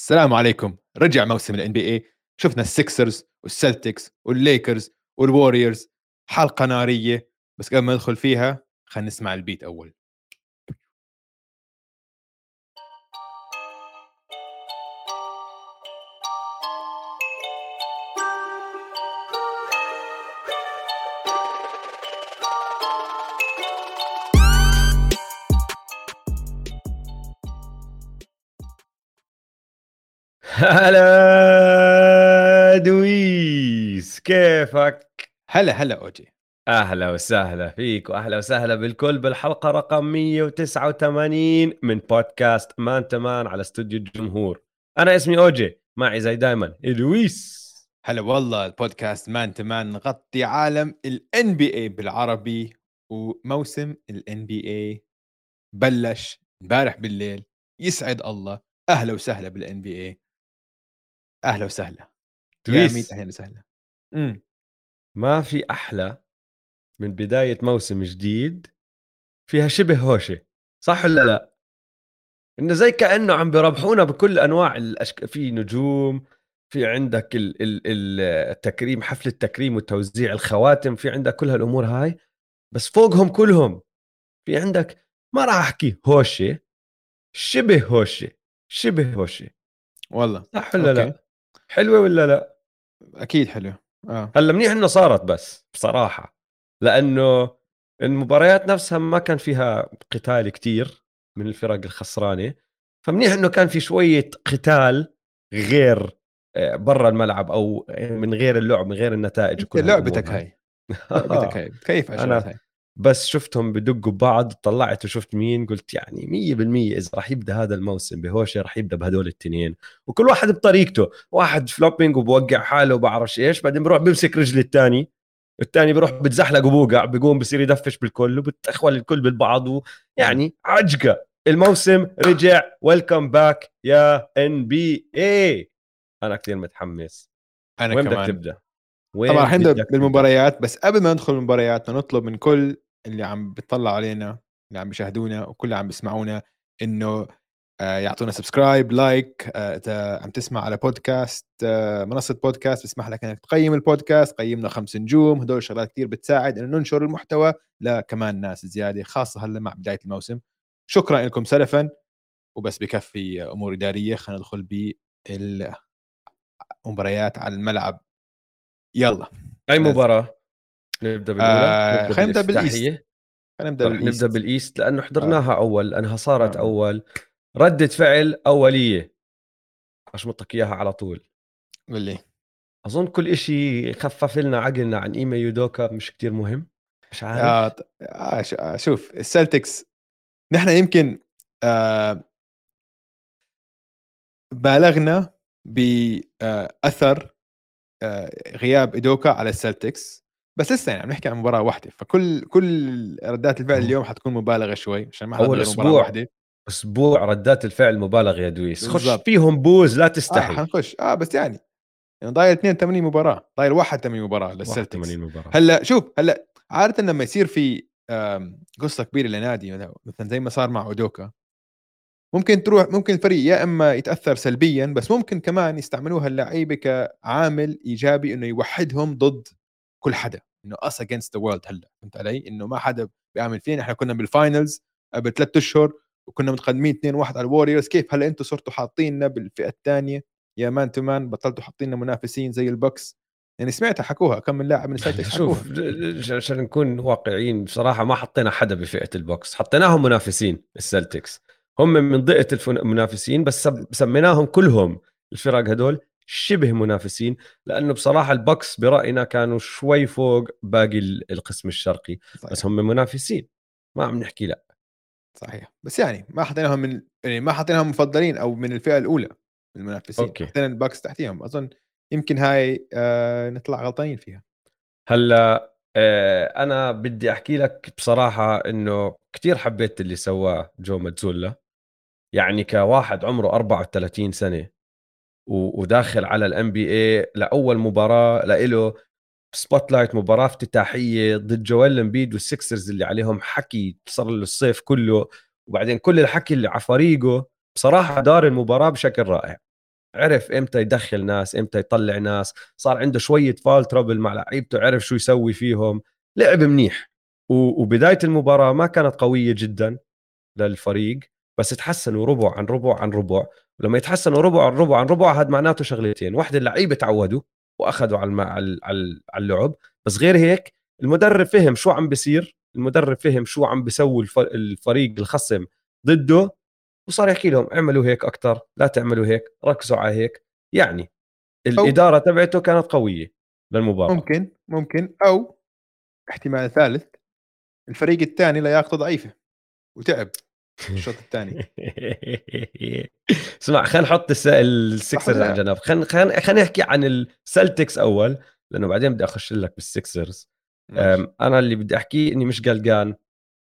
السلام عليكم. رجع موسم ال NBA شفنا ال Sixers وال Celtics وال Lakers وال Warriors. حلقة نارية. بس قبل ما ندخل فيها خلينا نسمع ال beat أول. هلا دويس كيفك؟ هلا هلا أوجي. أهلا وسهلا فيك وأهلا وسهلا بالكل بالحلقة رقم 189 من بودكاست Man to Man على استوديو الجمهور. أنا اسمي أوجي معي زي دايما دويس. هلا والله البودكاست Man to Man نغطي عالم ال NBA بالعربي وموسم ال NBA بلش امبارح بالليل. يسعد الله. أهلا وسهلا بالان بي اي أهلا وسهلا. تويس أهلا وسهلا. إمم. ما في أحلى من بداية موسم جديد فيها شبه هوشة صح ولا لا؟ إنه زي كأنه عم بربحونا بكل أنواع الأشك... في نجوم في عندك ال... ال... التكريم حفل التكريم وتوزيع الخواتم في عندك كل هالأمور هاي بس فوقهم كلهم في عندك ما راح أحكي هوشة شبه هوشة شبه هوشة. والله. صح ولا أوكي. لا حلوة ولا لا؟ أكيد حلو آه. هلأ منيح إنه صارت بس بصراحة. لأنه المباريات نفسها ما كان فيها قتال كتير من الفرق الخسرانة فمنيح إنه كان في شوية قتال غير آه، برا الملعب أو من غير اللعب من غير النتائج لعبتك هاي. لعبتك هاي. كيف هاي. بس شفتهم بدقوا ببعض طلعت وشفت مين قلت يعني مية بالمية إذا راح يبدأ هذا الموسم بهوشة راح يبدأ بهدول التنين. وكل واحد بطريقته واحد flopping وبوقع حاله وبعرفش إيش بعدين بروح بمسك رجل الثاني الثاني بيروح بتزحلق وبوقع بيقوم بصير يدفش بالكل وبتخول الكل بالبعض ويعني عجقة. الموسم رجع welcome back يا NBA أنا كثير متحمس. أنا وين كمان. بدك تبدأ؟ وين طبعا نبدا بالمباريات بس قبل ما ندخل المباريات نطلب من كل اللي عم بيطلع علينا اللي عم بيشاهدونا وكل اللي عم بيسمعونا إنه آه، يعطونا subscribe like آه، إذا عم تسمع على بودكاست آه، منصة بودكاست بسمح لك إنك تقيم البودكاست قيمنا خمس نجوم هدول شغلات كثير بتساعد إنه ننشر المحتوى لكمان ناس زيادة خاصة هلأ مع بداية الموسم. شكرا لكم سلفا وبس بكفي أمور إدارية خلينا ندخل بالمباريات على الملعب. يلا أي مباراة؟ نبدأ بالأولى آه خلينا نبدأ بالإيست. خلينا نبدأ بال East. نبدأ بال East لأنه حضرناها آه. أول لأنها صارت آه. أول. ردة فعل أولية. اشمطك إياها على طول. قول لي. أظن كل إشي خفف لنا عقلنا عن ايما يودوكا مش كتير مهم. مش عارف. آه, آه, آه، شوف السلتكس نحن يمكن آه بالغنا بأثر آه غياب إيدوكا على السلتكس. بس لسه يعني عم نحكي عن مباراة واحدة فكل كل ردات الفعل اليوم حتكون مبالغة شوي عشان ما أول أسبوع واحدة. أسبوع ردات الفعل مبالغ يا دويس. خش. فيهم بوز لا تستحي. آه حنخش. آه بس يعني يعني ضايل 82 مباراة ضايل 81 مباراة للسلتكس. 81 مباراة. هلأ شوف هلأ عادة لما يصير في قصة كبيرة لنادي مثلا زي ما صار مع أودوكا ممكن تروح ممكن الفريق يا إما يتأثر سلبيا بس ممكن كمان يستعملوها اللعيبة كعامل إيجابي إنه يوحدهم ضد كل حدا إنه us against the world هلأ فهمت علي؟ إنه ما حدا بيعمل فينا إحنا كنا بال finals قبل ثلاث أشهر وكنا متقدمين 2-1 على الوريورز كيف هلأ أنتم صرتوا حاطيننا بالفئة الثانية؟ يا man to man بطلتوا حاطيننا منافسين زي البوكس. يعني سمعتها حكوها كم من لاعب من السلتكس شوف عشان نكون واقعيين بصراحة ما حطينا حدا بفئة البوكس حطيناهم منافسين السلتكس هم من فئة المنافسين بس سميناهم كلهم الفرق هدول شبه منافسين لأنه بصراحة البوكس برأينا كانوا شوي فوق باقي القسم الشرقي صحيح. بس هم منافسين ما عم نحكي لا. صحيح. بس يعني ما حطيناهم من يعني ما حطيناهم مفضلين أو من الفئة الأولى من المنافسين okay. حطينا الباكس تحتيهم. أظن يمكن هاي آه نطلع غلطانين فيها. هلأ آه أنا بدي أحكي لك بصراحة إنه كتير حبيت اللي سواه جو ماتزولا يعني كواحد عمره 34 سنة. وداخل على ال NBA لأول مباراة لإله. spotlight مباراة افتتاحية ضد جويل امبيد والسكسرز اللي عليهم حكي صار الصيف كله. وبعدين كل الحكي اللي على فريقه بصراحة دار المباراة بشكل رائع. عرف إمتى يدخل ناس إمتى يطلع ناس. صار عنده شوية فال ترابل مع لعيبته عرف شو يسوي فيهم. لعب منيح. وبداية المباراة ما كانت قوية جدا للفريق. بس تحسنوا ربع عن ربع عن ربع. ولما يتحسنوا ربع عن ربع عن ربع هذا معناته شغلتين واحدة اللعيبة تعودوا وأخذوا على على اللعب. بس غير هيك المدرب فهم شو عم بيصير المدرب فهم شو عم بيسوي الفريق الخصم ضده وصار يحكي لهم اعملوا هيك أكثر لا تعملوا هيك ركزوا على هيك. يعني الإدارة تبعته كانت قوية للمباراة. ممكن ممكن. أو احتمال ثالث الفريق الثاني لياقته ضعيفه وتعب. الشوط الثاني. اسمع خلينا نحط السكسرز على جنب. خلينا خلينا نحكي عن السلتكس أول لأنه بعدين بدي أخش لك بالسكسرز أنا اللي بدي احكيه إني مش قلقان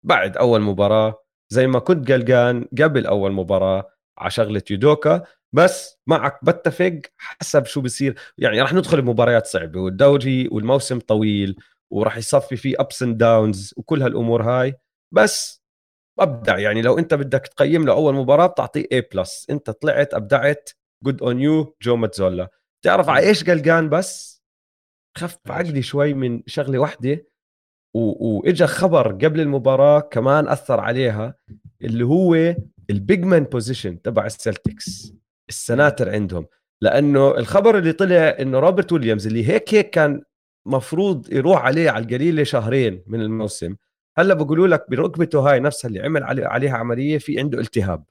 بعد أول مباراة. زي ما كنت قلقان قبل أول مباراة على شغلة يودوكا بس معك بتفق حسب شو بصير. يعني راح ندخل بمباريات صعبة والدوري والموسم طويل وراح يصفي فيه ups and downs وكل هالأمور هاي. بس أبدع يعني لو أنت بدك تقيم له أول مباراة بتعطيه A plus أنت طلعت أبدعت good on you جو ماتزولا. تعرف على إيش قلقان بس؟ خف عقلي شوي من شغلة واحدة وإجا خبر قبل المباراة كمان أثر عليها اللي هو ال big man position تبع السلتكس السناتر عندهم. لأنه الخبر اللي طلع إنه روبرت ويليامز اللي هيك هيك كان مفروض يروح عليه على القليلة شهرين من الموسم هلا بقولوا لك بركبته هاي نفسها اللي عمل عليها عملية في عنده التهاب.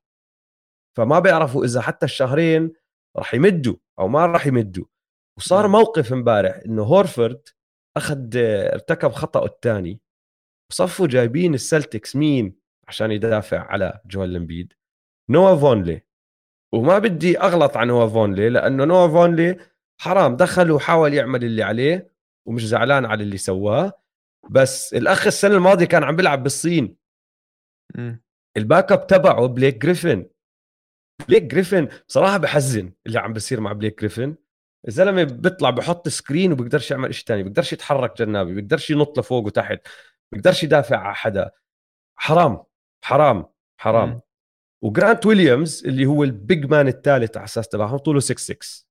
فما بيعرفوا إذا حتى الشهرين راح يمدوا أو ما راح يمدوا. وصار موقف امبارح إنه هورفورد أخذ ارتكب خطأه الثاني. وصفوا جايبين السلتكس مين عشان يدافع على جوال امبيد نوا فونلي. وما بدي أغلط عن نوا فونلي لأنه نوا فونلي حرام دخل وحاول يعمل اللي عليه ومش زعلان على اللي سواه. بس الأخ السنة الماضية كان عم بيلعب بالصين. ال backup تبعه بليك جريفن. بليك جريفن بصراحة بحزن اللي عم بيصير مع بليك جريفن. الزلمة بيطلع بحط screen وبيقدرش يعمل شيء ثاني بيقدرش يتحرك جنابي بيقدرش ينط لفوق وتحت بيقدرش يدافع على حدا. حرام حرام حرام. وجرانت ويليامز اللي هو ال big man الثالث على أساس تبعهم طوله 6 6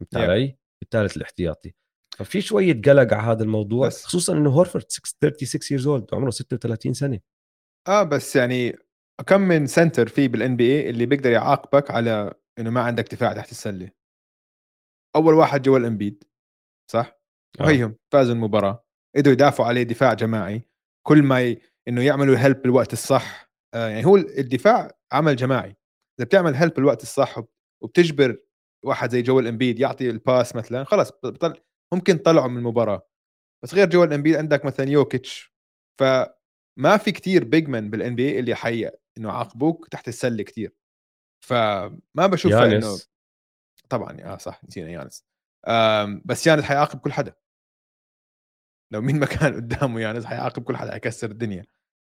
فهمت علي؟ الثالث الاحتياطي. ففي شوية قلق على هذا الموضوع بس. خصوصا إنه هورفورد 36 years old عمره 36 سنة آه بس يعني كم من center في بال NBA اللي بيقدر يعاقبك على إنه ما عندك دفاع تحت السلة أول واحد جوال امبيد صح؟ آه. وهيهم فازوا المباراة قدروا يدافعوا عليه دفاع جماعي كل ما ي... إنه يعملوا help بالوقت الصح آه يعني هو الدفاع عمل جماعي إذا بتعمل help بالوقت الصح وبتجبر واحد زي جوال امبيد يعطي ال pass مثلا خلص بطل ممكن طلعوا من المباراة. بس غير جويل امبيد عندك مثلا يوكيتش فما في كتير بيج مان بالان بي اللي حي إنه يعاقبوك تحت السلة كتير. فما بشوف إنه طبعا آه صح نسينا يانس. بس يانس حيعاقب كل حدا. لو مين ما كان قدامه يانس حيعاقب كل حدا حيكسر الدنيا.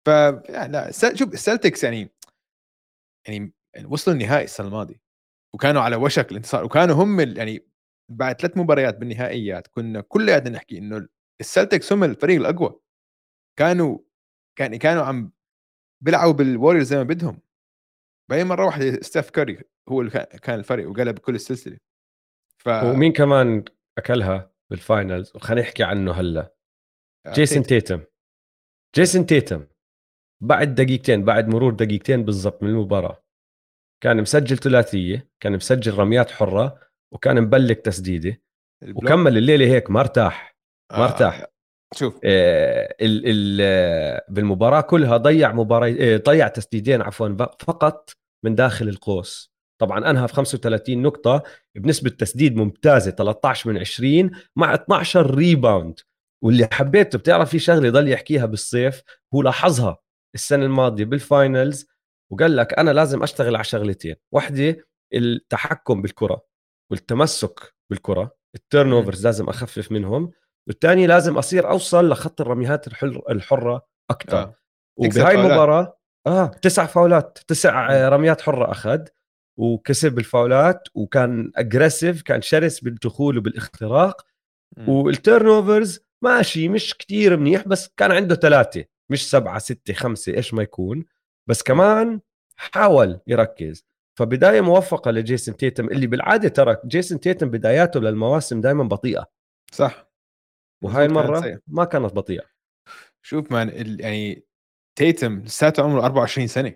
ف يعني لا شوف السلتكس يعني يعني وصلوا النهائي السنة الماضية. وكانوا على وشك الانتصار وكانوا هم يعني بعد ثلاث مباريات بالنهائيات كنا كلياتنا نحكي إنه السلتكس هم الفريق الأقوى. كانوا كان كانوا عم بيلعبوا بالووريورز زي ما بدهم. بعدين مرة واحدة ستيف كاري هو اللي كان الفرق وقلب كل السلسلة. ف ومين كمان أكلها بال finals وخلينا نحكي عنه هلأ. جيسون تيتم جيسون تيتم بعد دقيقتين بعد مرور دقيقتين بالضبط من المباراة كان مسجل ثلاثية كان مسجل رميات حرة وكان مبلك تسديدة. وكمل الليلة هيك ما ارتاح ما آه، ارتاح. آه. شوف. آه ال ال بالمباراة كلها ضيع مباراة آه ضيع تسديدين عفوا فقط من داخل القوس. طبعا أنهى في 35 نقطة بنسبة تسديد ممتازة 13 من 20 مع 12 ريباوند واللي حبيته بتعرف في شغلة ضل يحكيها بالصيف؟ هو لاحظها السنة الماضية بال finals وقال لك أنا لازم أشتغل على شغلتين. واحدة التحكم بالكرة. والتمسك بالكرة ال turnovers لازم أخفف منهم والثاني لازم أصير أوصل لخط الرميات الحرة أكثر آه. وبهاي المباراة آه تسع فاولات تسع م. رميات حرة أخذ وكسب الفاولات وكان aggressive كان شرس بالدخول وبالاختراق. وال turnovers ماشي مش كتير منيح بس كان عنده ثلاثة مش سبعة ستة خمسة إيش ما يكون. بس كمان حاول يركز. فبداية موفقة لجيسون تيتم اللي بالعادة ترى جيسون تيتم بداياته للمواسم دائما بطيئة. صح. وهاي المره ما كانت بطيئة. شوف man يعني تيتم لساته عمره 24 سنة.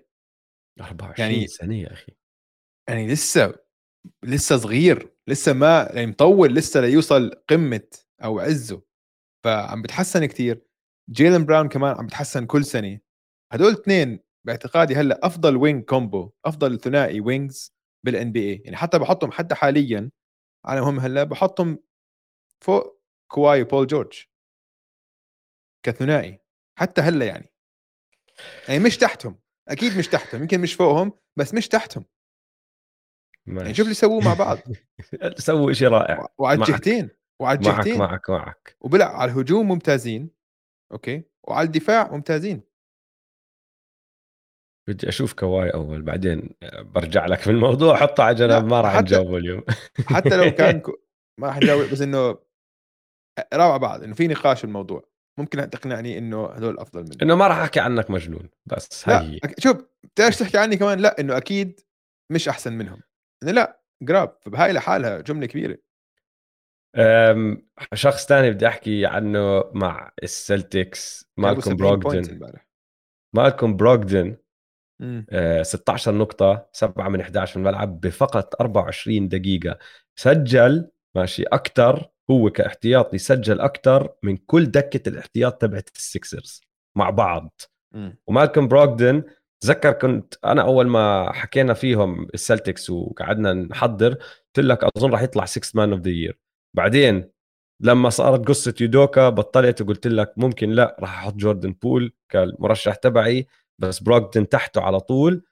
24 يعني سنة يا أخي. يعني لسه لسه صغير لسه ما يعني مطول لسه ليوصل قمة أوج عزه. فعم بتحسن كثير جيلن براون كمان عم بتحسن كل سنة. هدول اثنين باعتقادي هلأ أفضل wing combo أفضل ثنائي wings بال NBA يعني حتى بحطهم حتى حاليا على هم هلأ بحطهم فوق كواي وبول جورج كثنائي. حتى هلأ يعني. يعني مش تحتهم. أكيد مش تحتهم. يمكن مش فوقهم بس مش تحتهم. ماشي. يعني شوف اللي سووه مع بعض. سووا شيء رائع. وعلى الجهتين وعلى الجهتين معك معك معك. وبلا على الهجوم ممتازين. okay. وعلى الدفاع ممتازين. بدي أشوف كواي أول بعدين برجع لك في الموضوع حطه على جنب ما راح نجاوبه اليوم. حتى لو كان ما راح نجاوب بس إنه روعه بعض إنه في نقاش الموضوع. ممكن تقنعني إنه هذول أفضل مني. إنه ما راح أحكي عنك مجنون بس هي. شوف بتعرف تحكي عني كمان؟ لا إنه أكيد مش أحسن منهم. إنه لا جراب فبهاي لحالها جملة كبيرة. شخص ثاني بدي أحكي عنه مع السلتكس مالكم بروغدن. مالكم بروغدن. آه 16 نقطة 7 من 11 في الملعب بفقط 24 دقيقة. سجل ماشي أكثر هو كاحتياطي سجل أكثر من كل دكة الاحتياط تبعت السكسرز مع بعض. م. ومالكم بروغدن تذكر كنت أنا أول ما حكينا فيهم السلتكس وقعدنا نحضر قلت لك أظن راح يطلع 6 man of the year بعدين لما صارت قصة يودوكا بطلت وقلت لك ممكن لا راح أحط جوردن بول كالمرشح تبعي. بس بروغدن تحته على طول.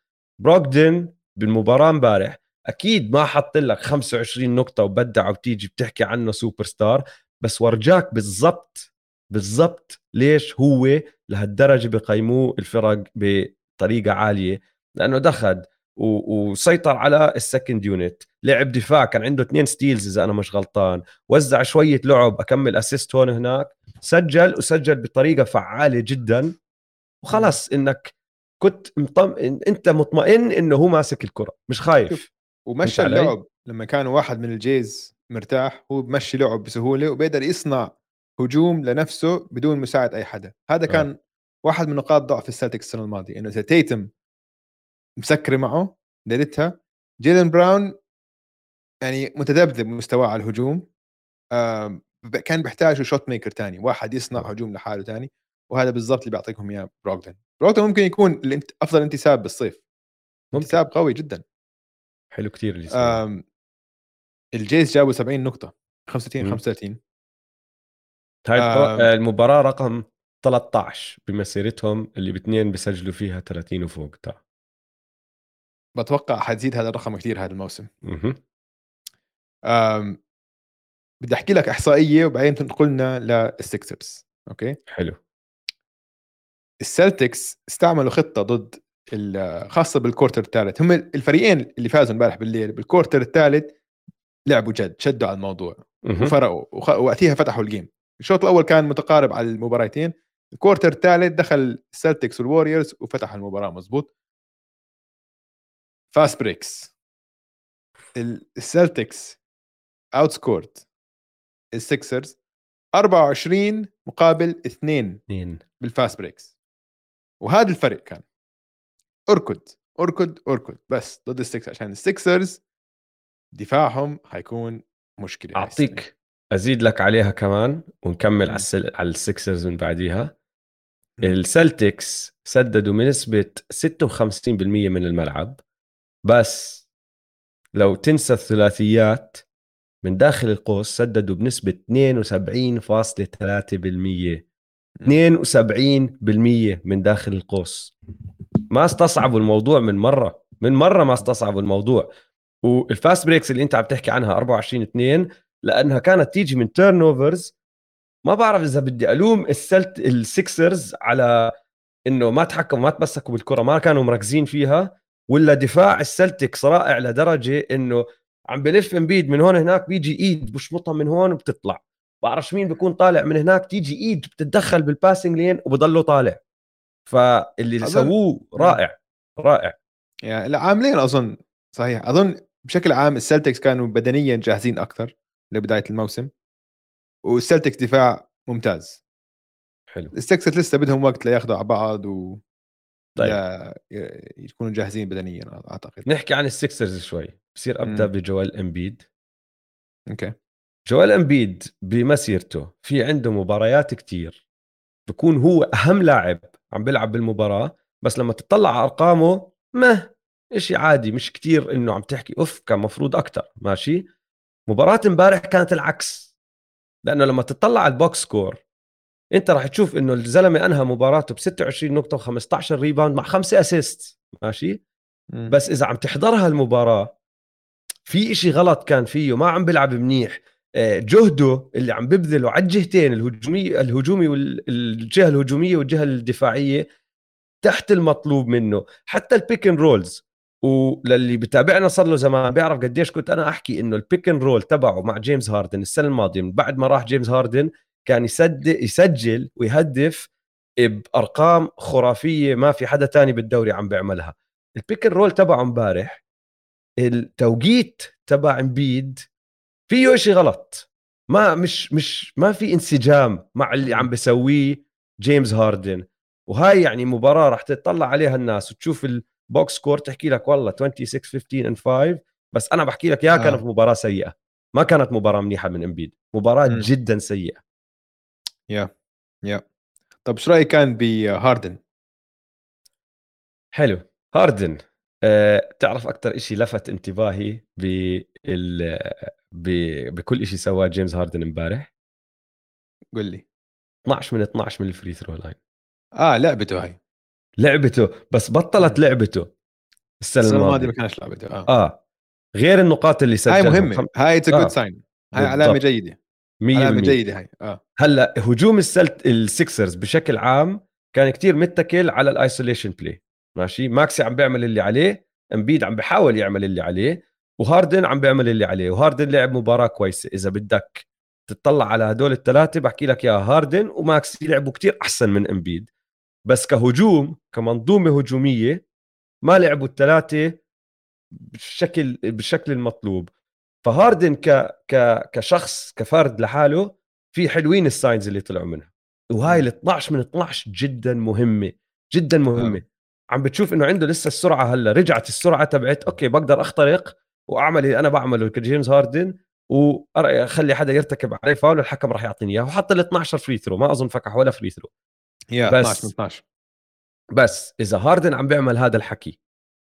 بروغدن بالمباراة امبارح أكيد ما حط لك 25 نقطة وبدع وبتيجي بتحكي عنه سوبر ستار بس ورجاك بالضبط بالضبط ليش هو لهالدرجة بقيموه الفرق بطريقة عالية؟ لأنه دخل وسيطر على ال second unit لعب دفاع كان عنده اثنين steals إذا أنا مش غلطان وزع شوية لعب أكم من assist هون هناك سجل وسجل بطريقة فعالة جدا وخلص إنك كنت مطمئن أنت مطمئن إنه هو ماسك الكرة مش خايف؟ ومشى اللعب. لما كان واحد من ال guys مرتاح هو بمشي لعب بسهولة وبيقدر يصنع هجوم لنفسه بدون مساعده أي حدا. هذا آه. كان واحد من نقاط ضعف السلتكس السنة الماضية إنه إذا تيتم مسكره معه ليلتها جيلن براون يعني متذبذب مستواه على الهجوم كان بيحتاجوا shot maker ثاني واحد يصنع آه. هجوم لحاله ثاني وهذا بالضبط اللي بيعطيكم إياه بروغدن بروغدن ممكن يكون أفضل انتساب بالصيف. ممكن. انتساب قوي جدا. حلو كثير اللي الجيز جابوا 70 نقطة. 35 35 هاي المباراة رقم 13 بمسيرتهم اللي باثنين بسجلوا فيها 30 وفوق ترى بتوقع حتزيد هذا الرقم كثير هذا الموسم. بدي أحكي لك إحصائية وبعدين تنقلنا للسكسرز okay؟ حلو. السلتكس استعملوا خطة ضد خاصة بال quarter الثالث. هم الفريقين اللي فازوا امبارح بالليل بال quarter الثالث لعبوا جد شدوا على الموضوع وفرقوا. وقتها فتحوا ال game الشوط الأول كان متقارب على المباراتين. ال quarter الثالث دخل السلتكس والوريورز وفتح المباراة مزبوط fast breaks السلتكس outscored السكسرز 24 مقابل 2 2 بال fast breaks وهذا الفرق كان. أركض أركض أركض. بس ضد السكسرز عشان السكسرز دفاعهم حيكون مشكلة أعطيك أزيد لك عليها كمان ونكمل على السل... على السكسرز من بعديها. السلتكس سددوا بنسبة 56% من الملعب. بس لو تنسى الثلاثيات من داخل القوس سددوا بنسبة 72.3% 72% من داخل القوس. ما استصعبوا الموضوع من مرة من مرة ما استصعبوا الموضوع. وال fast breaks اللي انت عم تحكي عنها 24 2 لأنها كانت تيجي من turnovers ما بعرف إذا بدي ألوم السلت السكسرز على إنه ما تحكموا ما تمسكوا بالكرة ما كانوا مركزين فيها ولا دفاع السلتكس رائع لدرجة إنه عم بلف إمبيد من هون هناك بيجي إيد بشمطها من هون وبتطلع. بعرفش مين بيكون طالع من هناك تيجي إيد بتتدخل بال passing lane وبضله طالع. فاللي سووه رائع رائع. يعني عاملين أظن صحيح. أظن بشكل عام السلتكس كانوا بدنيا جاهزين أكثر لبداية الموسم. والسلتكس دفاع ممتاز. حلو. السكسرز لسه بدهم وقت لياخذوا على بعض و طيب. يكونوا جاهزين بدنيا أعتقد. نحكي عن السكسرز شوي. بصير ابدا مم. بجوال امبيد أوكي. جوال امبيد بمسيرته في عنده مباريات كتير. بكون هو أهم لاعب عم بيلعب بالمباراة بس لما تطلع على أرقامه ما إشي عادي مش كتير إنه عم تحكي أوف كان مفروض أكثر ماشي؟ مباراة امبارح كانت العكس لأنه لما تطلع على ال box score أنت راح تشوف إنه الزلمة أنهى مباراته ب 26 نقطة و15 rebound مع خمسة assist ماشي؟ م. بس إذا عم تحضرها المباراه في إشي غلط كان فيه ما عم بيلعب منيح. جهده اللي عم ببذله على الجهتين الهجومي الهجومي والجهة الهجومية والجهة الدفاعية تحت المطلوب منه. حتى ال pick and rolls وللي بتابعنا صار له زمان بيعرف قديش كنت أنا أحكي إنه ال pick and roll تبعه مع جيمس هاردن السنة الماضية من بعد ما راح جيمس هاردن كان يسد يسجل ويهدف بأرقام خرافية ما في حدا تاني بالدوري عم بيعملها. ال pick and roll تبعه امبارح التوقيت تبع امبيد فيه شيء غلط. ما مش مش ما في انسجام مع اللي عم بسويه جيمس هاردن. وهاي يعني مباراة راح تطلع عليها الناس وتشوف ال box score تحكي لك والله 26 15 and 5 بس أنا بحكي لك يا آه. كانت مباراة سيئة. ما كانت مباراة منيحة من إمبيد. مباراة م. جدا سيئة. يا يا. طب شو رأيك كان بهاردن حلو. هاردن أه، تعرف أكثر شيء لفت انتباهي بال ب... بكل شيء سواه جيمس هاردن امبارح. قل لي. 12 من 12 من ال free throw line آه لعبته هاي. لعبته بس بطلت لعبته. السنة الماضية ما كانش لعبته آه. آه. غير النقاط اللي سجلها. هاي مهمة. خم... هاي it's good sign هاي علامة جيدة. علامة جيدة هاي آه. هلأ هجوم السلت السكسرز بشكل عام كان كتير متكل على ال isolation play ماشي؟ ماكسي عم بيعمل اللي عليه امبيد عم بحاول يعمل اللي عليه وهاردن عم بيعمل اللي عليه وهاردن لعب مباراة كويسة. إذا بدك تطلع على هدول الثلاثة بحكي لك يا هاردن وماكسي لعبوا كتير أحسن من إمبيد. بس كهجوم كمنظومة هجومية ما لعبوا الثلاثة بالشكل بالشكل المطلوب. فهاردن ك ك كشخص كفرد لحاله في حلوين ال signs اللي طلعوا منها. وهاي ال 12 من 12 جدا مهمة جدا مهمة. عم بتشوف إنه عنده لسه السرعة هلأ رجعت السرعة تبعت أوكي بقدر أخترق واعمل اللي أنا بعمله كجيمس هاردن واخلي حدا يرتكب علي فاول الحكم راح يعطيني إياه. وحط ال 12 free throw ما أظن فكح ولا free throw يا بس 12 12 بس إذا هاردن عم بيعمل هذا الحكي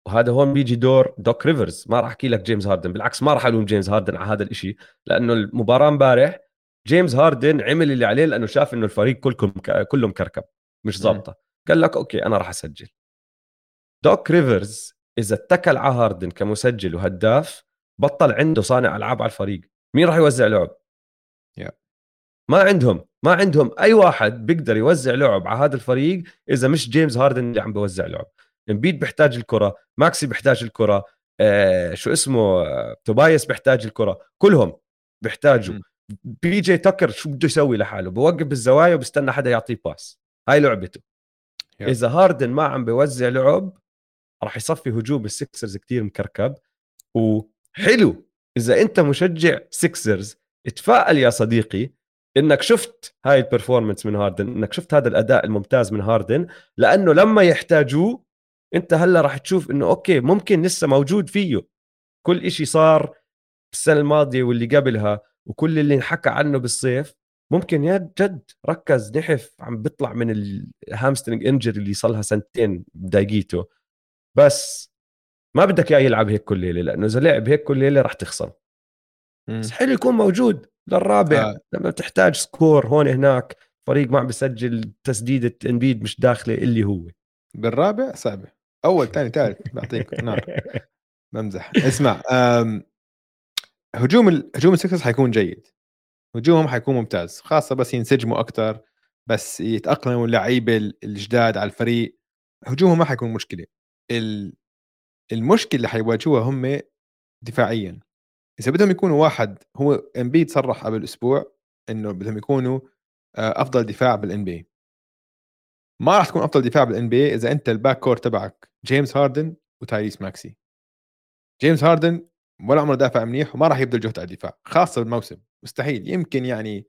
وهذا هون بيجي دور دوك ريفرز ما راح أحكي لك جيمس هاردن بالعكس ما راح ألوم جيمس هاردن على هذا الشيء لأنه المباراة امبارح جيمس هاردن عمل اللي عليه لأنه شاف إنه الفريق كلكم كله مكركب مش ظابطة. قال لك أوكي أنا راح أسجل. دوك ريفرز إذا اتكل على هاردن كمسجل وهداف بطل عنده صانع ألعاب على الفريق. مين راح يوزع لعب؟ yeah. ما عندهم ما عندهم أي واحد بيقدر يوزع لعب على هذا الفريق إذا مش جيمس هاردن اللي عم بيوزع لعب. إمبيد بيحتاج الكرة ماكسي بيحتاج الكرة آه شو اسمه آه توبايس بيحتاج الكرة. كلهم بيحتاجوا. بي جي تكر شو بده يسوي لحاله؟ بوقف بالزوايا وبستنى حدا يعطيه pass. هاي لعبته. yeah. إذا هاردن ما عم بيوزع لعب راح يصفي هجوم السكسرز كتير مكركب. وحلو إذا أنت مشجع سكسرز اتفائل يا صديقي إنك شفت هاي ال performance من هاردن إنك شفت هذا الأداء الممتاز من هاردن لأنه لما يحتاجوه أنت هلأ راح تشوف إنه أوكي ممكن لسه موجود فيه. كل إشي صار السنة الماضية واللي قبلها وكل اللي انحكى عنه بالصيف ممكن يا جد ركز نحف عم بيطلع من ال hamstring injury اللي صار لها سنتين بدايقيته بس ما بدك إياه يلعب هيك كل ليلة لأنه إذا لعب هيك كل ليلة راح تخسر. بس حلو يكون موجود للرابع. آه. لما تحتاج score هون هناك فريق ما عم بيسجل تسديده امبيد مش داخلة اللي هو. بالرابع؟ سابع أول ثاني ثالث. بعطيك. نار بمزح. اسمع هجوم ال... هجوم السكسرز حيكون جيد. هجومهم حيكون ممتاز خاصة بس ينسجموا أكثر بس يتأقلموا اللعيبة الجداد على الفريق. هجومهم ما حيكون مشكلة. المشكلة اللي حيواجهوها هم دفاعيا. إذا بدهم يكونوا واحد هو امبيد صرح قبل أسبوع إنه بدهم يكونوا آه، أفضل دفاع بال NBA ما راح تكون أفضل دفاع بال NBA إذا أنت ال back court تبعك جيمس هاردن وتايريس ماكسي جيمس هاردن ولا عمره دافع منيح وما راح يبذل جهد على الدفاع خاصة بالموسم. مستحيل. يمكن يعني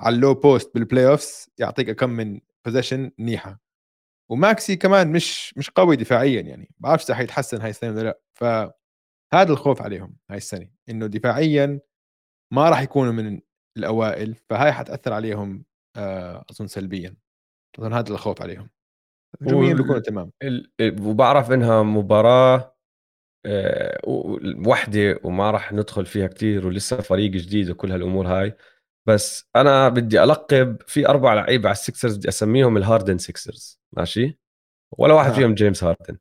على ال low post بال playoffs يعطيك كم من possession منيحة. وماكسي كمان مش مش قوي دفاعيا يعني. ما بعرف إذا حيتحسن هاي السنة ولا لأ. فهذا الخوف عليهم هاي السنة إنه دفاعيا ما راح يكونوا من الأوائل فهاي حتأثر عليهم آه، أظن سلبيا. أظن هذا الخوف عليهم. هجوميا بيكونوا تمام. وبعرف إنها مباراة آه، وحدة وما راح ندخل فيها كتير ولسه فريق جديد وكل هالأمور هاي. بس أنا بدي ألقب في أربع لعيبة على السكسرز بدي أسميهم الهاردن سكسرز ماشي؟ ولا واحد آه. فيهم جيمس هاردن.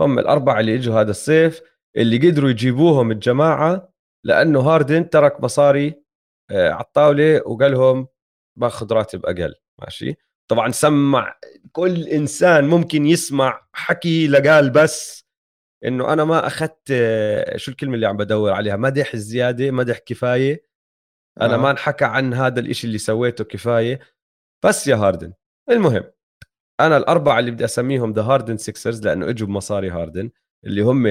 هم الأربعة اللي إجوا هذا الصيف اللي قدروا يجيبوهم الجماعة لأنه هاردن ترك مصاري آه، على الطاولة وقال لهم باخذ راتب أقل ماشي؟ طبعا سمع كل إنسان ممكن يسمع حكي لقال بس إنه أنا ما أخذت آه، شو الكلمة اللي عم بدور عليها؟ مدح زياده مدح كفاية. أنا آه. ما انحكى عن هذا الإشي اللي سويته كفاية. بس يا هاردن. المهم أنا الأربعة اللي بدي أسميهم the هاردن سيكسرز لأنه إجوا بمصاري هاردن اللي هم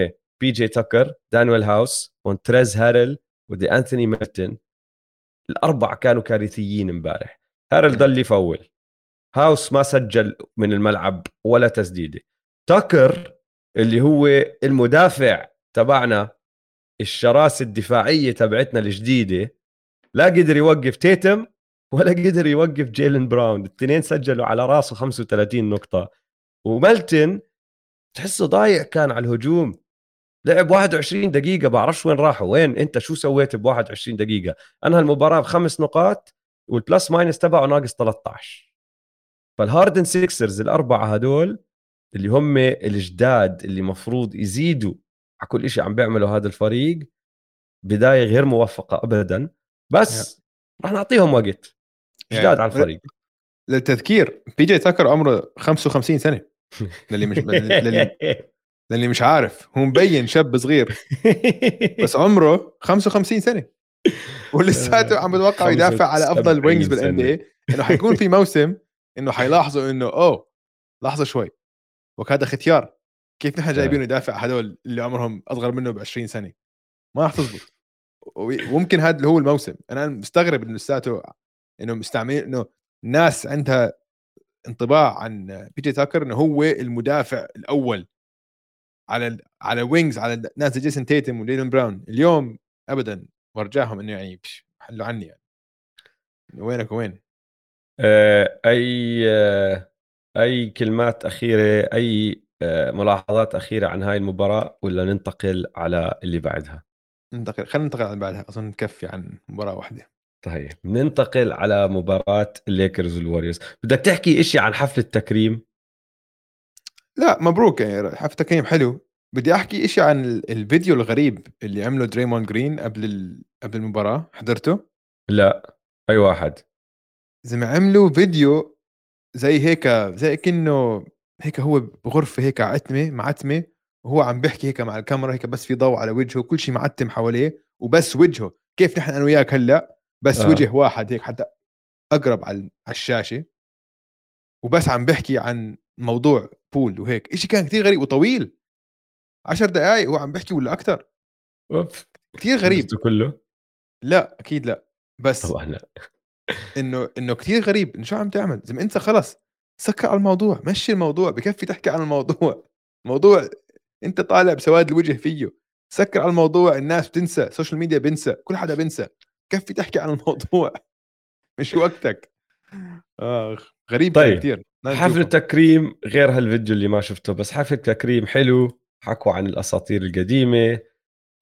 بي جي تاكر دانويل هاوس مونتريز هارل ودي انثوني ملتن الأربعة كانوا كارثيين امبارح. هارل ضل يفول. هاوس ما سجل من الملعب ولا تسديدة. تاكر اللي هو المدافع تبعنا الشراسة الدفاعية تبعتنا الجديدة لا قدر يوقف تيتم ولا قدر يوقف جيلن براون. الاثنين سجلوا على رأسه 35 نقطة. وملتن تحسه ضايع كان على الهجوم. لعب 21 دقيقة بعرفش وين راحوا. وين؟ انت شو سويت ب 21 دقيقة؟ أنهى المباراة بخمس نقاط وال plus minus تبعه ناقص 13 فالهاردن سيكسرز الأربعة هدول اللي هم الجداد اللي مفروض يزيدوا على كل شيء عم بيعمله هذا الفريق بداية غير موفقة ابدا. بس راح نعطيهم وقت. جداد يعني على الفريق؟ للتذكير بي جي تاكر عمره 55 سنة. للي مش للي, للي مش عارف. هو مبين شاب صغير. بس عمره 55 سنة. ولساته عم بتوقع يدافع على أفضل wings بال NBA حيكون في موسم إنه حيلاحظوا إنه أوه لحظة شوي. وهذا ختيار. كيف نحن جايبينه. يدافع هدول اللي عمرهم أصغر منه ب 20 سنة؟ ما راح تزبط. وممكن هذا اللي هو الموسم. أنا مستغرب إنه لساته إنه مستعملين إنه الناس عندها انطباع عن بي جي تاكر إنه هو المدافع الأول على على wings على ناس جيسون تيتم وجيلن براون. اليوم ابدا ورجاهم إنه يعني حلوا عني يعني. وينك وين؟ آه، أي آه، أي كلمات أخيرة أي آه، ملاحظات أخيرة عن هاي المباراة ولا ننتقل على اللي بعدها؟ ننتقل خلينا ننتقل على بعدها أظن نكفي عن مباراة واحدة. طيب ننتقل على مباراة الليكرز والوريورز بدك تحكي إشي عن حفل التكريم؟ لا مبروك يعني حفل التكريم حلو. بدي أحكي إشي عن الفيديو الغريب اللي عمله دريمون جرين قبل ال... قبل المباراة. حضرته؟ لا أي واحد. زي عملوا فيديو زي هيك زي كأنه هيك هو بغرفة هيك عتمة معتمة وهو عم بيحكي هيك مع الكاميرا هيك بس في ضوء على وجهه كل شيء معتم حواليه وبس وجهه. كيف نحن أنا وياك هلأ بس آه. وجه واحد هيك حتى أقرب على الشاشة وبس عم بحكي عن موضوع بول وهيك. شيء كان كثير غريب وطويل. عشر دقائق هو عم بحكي ولا أكثر أوف. كثير غريب. كله؟ لا أكيد لا. بس طبعا لا. إنه إنه كثير غريب. إنه شو عم تعمل؟ زي ما أنت خلص سكر على الموضوع مشي الموضوع بكفي تحكي عن الموضوع. موضوع أنت طالع بسواد الوجه فيه. سكر على الموضوع الناس بتنسى ال social media بنسى كل حدا بنسى كفي تحكي عن الموضوع مش وقتك. آخ غريب طيب كثير حفل التكريم غير هالفيديو اللي ما شفته بس حفل التكريم حلو. حكوا عن الأساطير القديمة.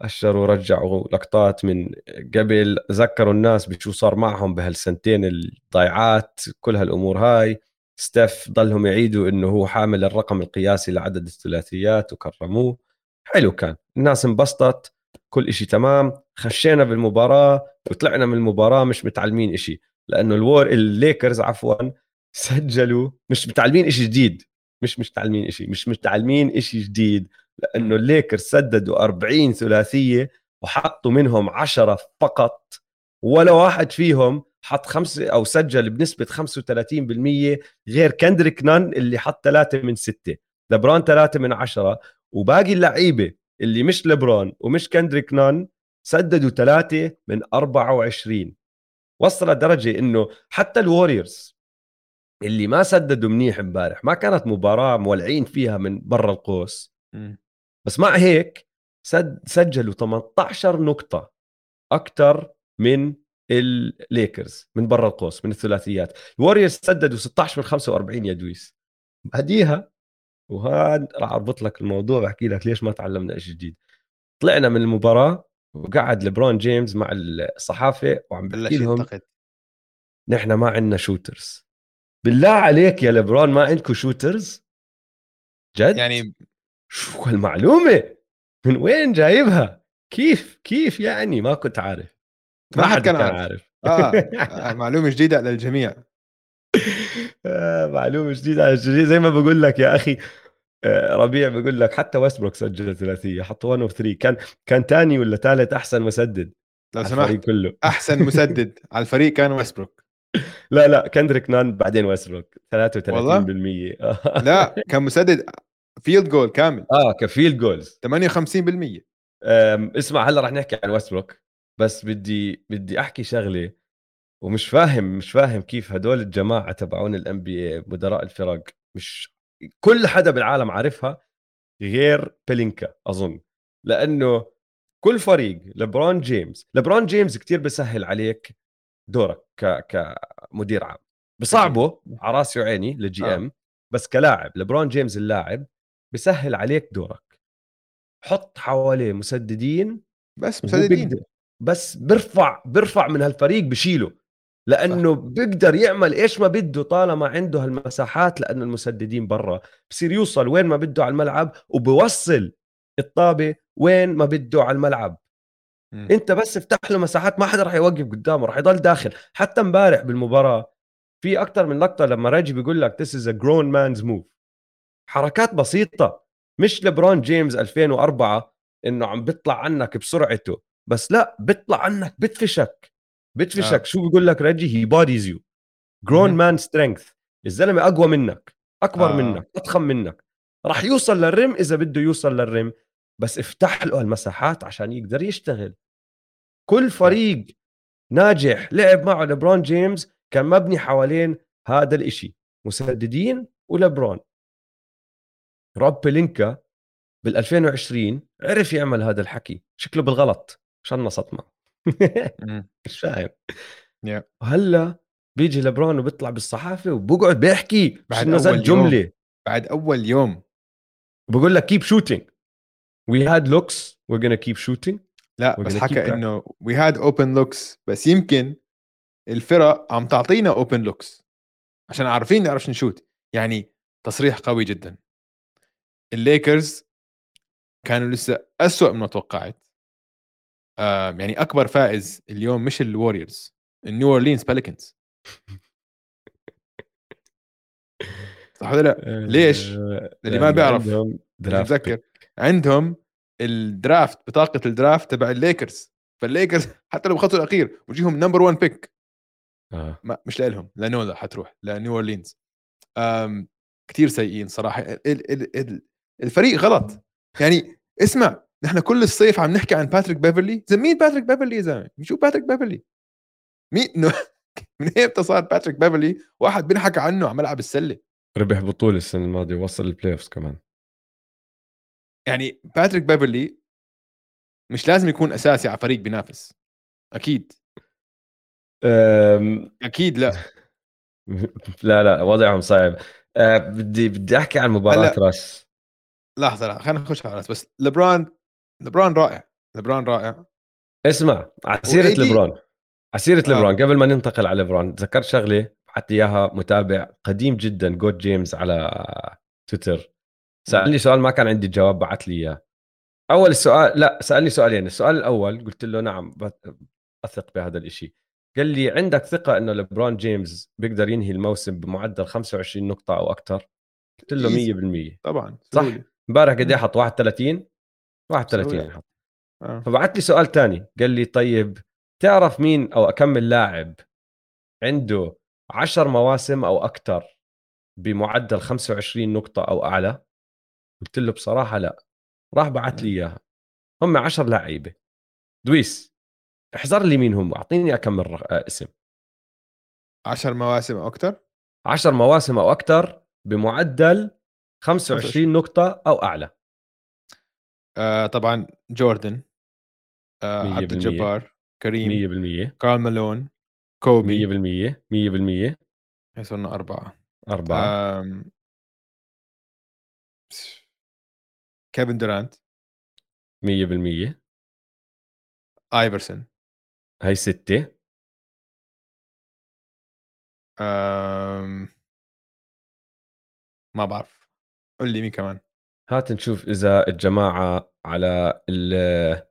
أشروا رجعوا لقطات من قبل. ذكروا الناس بشو صار معهم بهالسنتين الضايعات كل هالأمور هاي. ستيف ضلهم يعيدوا إنه هو حامل الرقم القياسي لعدد الثلاثيات وكرموه. حلو كان. الناس انبسطت كل إشي تمام. خشينا بالمباراة وطلعنا من المباراة مش متعلمين إشي لأنه الوور الليكرز عفوا سجلوا مش متعلمين إشي جديد. مش مش متعلمين إشي مش متعلمين إشي جديد لأنه الليكرز سددوا 40 ثلاثية وحطوا منهم 10 فقط ولا واحد فيهم حط خمسة أو سجل بنسبة 35% غير كندريك نان اللي حط ثلاثة من ستة. لبرون ثلاثة من عشرة. وباقي اللعيبة اللي مش ليبرون ومش كندريك نان سددوا ثلاثة من 24 وصل لدرجة إنه حتى الوريورز اللي ما سددوا منيح امبارح ما كانت مباراة مولعين فيها من برا القوس. بس مع هيك سد سجلوا 18 نقطة أكثر من الليكرز من برا القوس من الثلاثيات. الوريورز سددوا 16 من 45 يا دويس. بعديها وهذا راح أربط لك الموضوع واحكي لك ليش ما تعلمنا شيء جديد. طلعنا من المباراة وقعد لبرون جيمس مع الصحافة وعم بحكي لهم نحن ما عندنا shooters بالله عليك يا لبرون ما عندكم shooters جد؟ يعني شو هالمعلومة؟ من وين جايبها؟ كيف كيف يعني؟ ما كنت عارف. ما حد كان عارف, عارف. آه. آه معلومة جديدة على الجميع آه معلومة جديدة على الجميع. زي ما بقول لك يا أخي آه، ربيع بقول لك حتى ويستبروك سجل ثلاثية حط 1 of 3 كان كان ثاني ولا ثالث أحسن مسدد لو سمحت كله؟ أحسن مسدد على الفريق كان ويستبروك لا لا كندريك نان بعدين ويستبروك 33% والله؟ لا كان مسدد field goal كامل. آه ك field goals 58% اسمع هلا رح نحكي عن ويستبروك بس بدي بدي أحكي شغلة ومش فاهم مش فاهم كيف هدول الجماعة تبعون ال NBA مدراء الفرق مش كل حدا بالعالم عارفها غير بلينكا أظن لأنه كل فريق لبرون جيمس لبرون جيمس كتير بسهل عليك دورك ك كمدير عام بصعبه على راسي وعيني للجي ام آه. بس كلاعب لبرون جيمس اللاعب بسهل عليك دورك حط حواليه مسددين بس مسددين. بس برفع برفع من هالفريق بشيله لأنه صح. بيقدر يعمل إيش ما بده طالما عنده هالمساحات لأنه المسددين برا. بصير يوصل وين ما بده على الملعب وبوصل الطابة وين ما بده على الملعب. م. أنت بس افتح له مساحات ما حدا راح يوقف قدامه راح يضل داخل. حتى امبارح بالمباراة في أكثر من لقطة لما ريجي بيقول لك this is a grown man's move. حركات بسيطة مش لبرون جيمس 2004 إنه عم بيطلع عنك بسرعته. بس لا بيطلع عنك بتفشك بتفشك آه. شو بيقول لك ريجي؟ he bodies you grown man strength الزلمة أقوى منك أكبر آه. منك أضخم منك. راح يوصل لل rim إذا بده يوصل لل rim. بس افتح له المساحات عشان يقدر يشتغل. كل فريق ناجح لعب معه لبرون جيمس كان مبني حوالين هذا الإشي مسددين ولبرون. روب بلينكا بال 2020 عرف يعمل هذا الحكي. شكله بالغلط. شنصت معه مش فاهم. وهلا بيجي لبرون وبيطلع بالصحافة وبقعد بيحكي بعد نزل جمله يوم. بعد أول يوم. بقول لك keep shooting we had looks we gonna keep shooting لا بس حكى إنه we had open looks بس يمكن الفرق عم تعطينا open looks عشان عارفين نعرفش نشوت يعني تصريح قوي جدا. الليكرز كانوا لسه أسوأ مما توقعت. يعني أكبر فائز اليوم مش الوريورز النيو أورلينز بيليكنز صح ولا لأ؟ ليش؟ اللي يعني ما بيعرف بتذكر عندهم ال draft بطاقة ال draft تبع الليكرز. فالليكرز حتى لو بخطوا الأخير وجيهم number 1 pick آه. ما مش لهم لنولا حتروح. لنيو أورلينز. كثير سيئين صراحة. ال ال ال الفريق غلط. يعني اسمع نحن كل الصيف عم نحكي عن باتريك بيفرلي. زين مين باتريك بيفرلي يا زلمة؟ شو باتريك بيفرلي؟ مين؟ من إمتى صار باتريك بيفرلي؟ واحد بنحكى عنه على ملعب السلة. ربح بطولة السنة الماضية وصل ال playoffs كمان. يعني باتريك بيفرلي مش لازم يكون أساسي على فريق بينافس. أكيد. أم... أكيد لا. لا لا وضعهم صعب. أه بدي بدي أحكي عن مباراة راس. لحظة خلينا نخش على راس. بس لبران لبران رائع لبران رائع. اسمع على سيره لبران على سيره آه. لبران قبل ما ننتقل على لبران تذكرت شغلة حتى إياها متابع قديم جدا جود جيمس على تويتر. سألني سؤال ما كان عندي جواب بعث لي إياه. أول سؤال لا سألني سؤالين. السؤال الأول قلت له نعم أثق بهذا الشيء قال لي عندك ثقة إنه لبران جيمس بيقدر ينهي الموسم بمعدل 25 نقطة أو أكثر؟ قلت له 100% طبعا صح؟ امبارح قد إيه حط 31 31 حط آه. فبعث لي سؤال ثاني قال لي طيب تعرف مين أو أكمل لاعب عنده 10 مواسم أو أكثر بمعدل 25 نقطة أو أعلى؟ قلت له بصراحة لا. راح بعث لي إياها. هم 10 لعيبه دويس احذر لي مين هم أعطيني أكمل آه، اسم. 10 مواسم أو أكثر؟ 10 مواسم أو أكثر بمعدل 25 نقطة أو أعلى. آه طبعا جوردن آه عبد الجبار كريم 100% كارل مالون كوبي. 100% 100% هي صرنا أربعة. أربعة. آم... كيفن دورانت. 100% آيفرسون. هي ستة. أم... ما بعرف. قول لي مين كمان. هات نشوف إذا الجماعة على الشات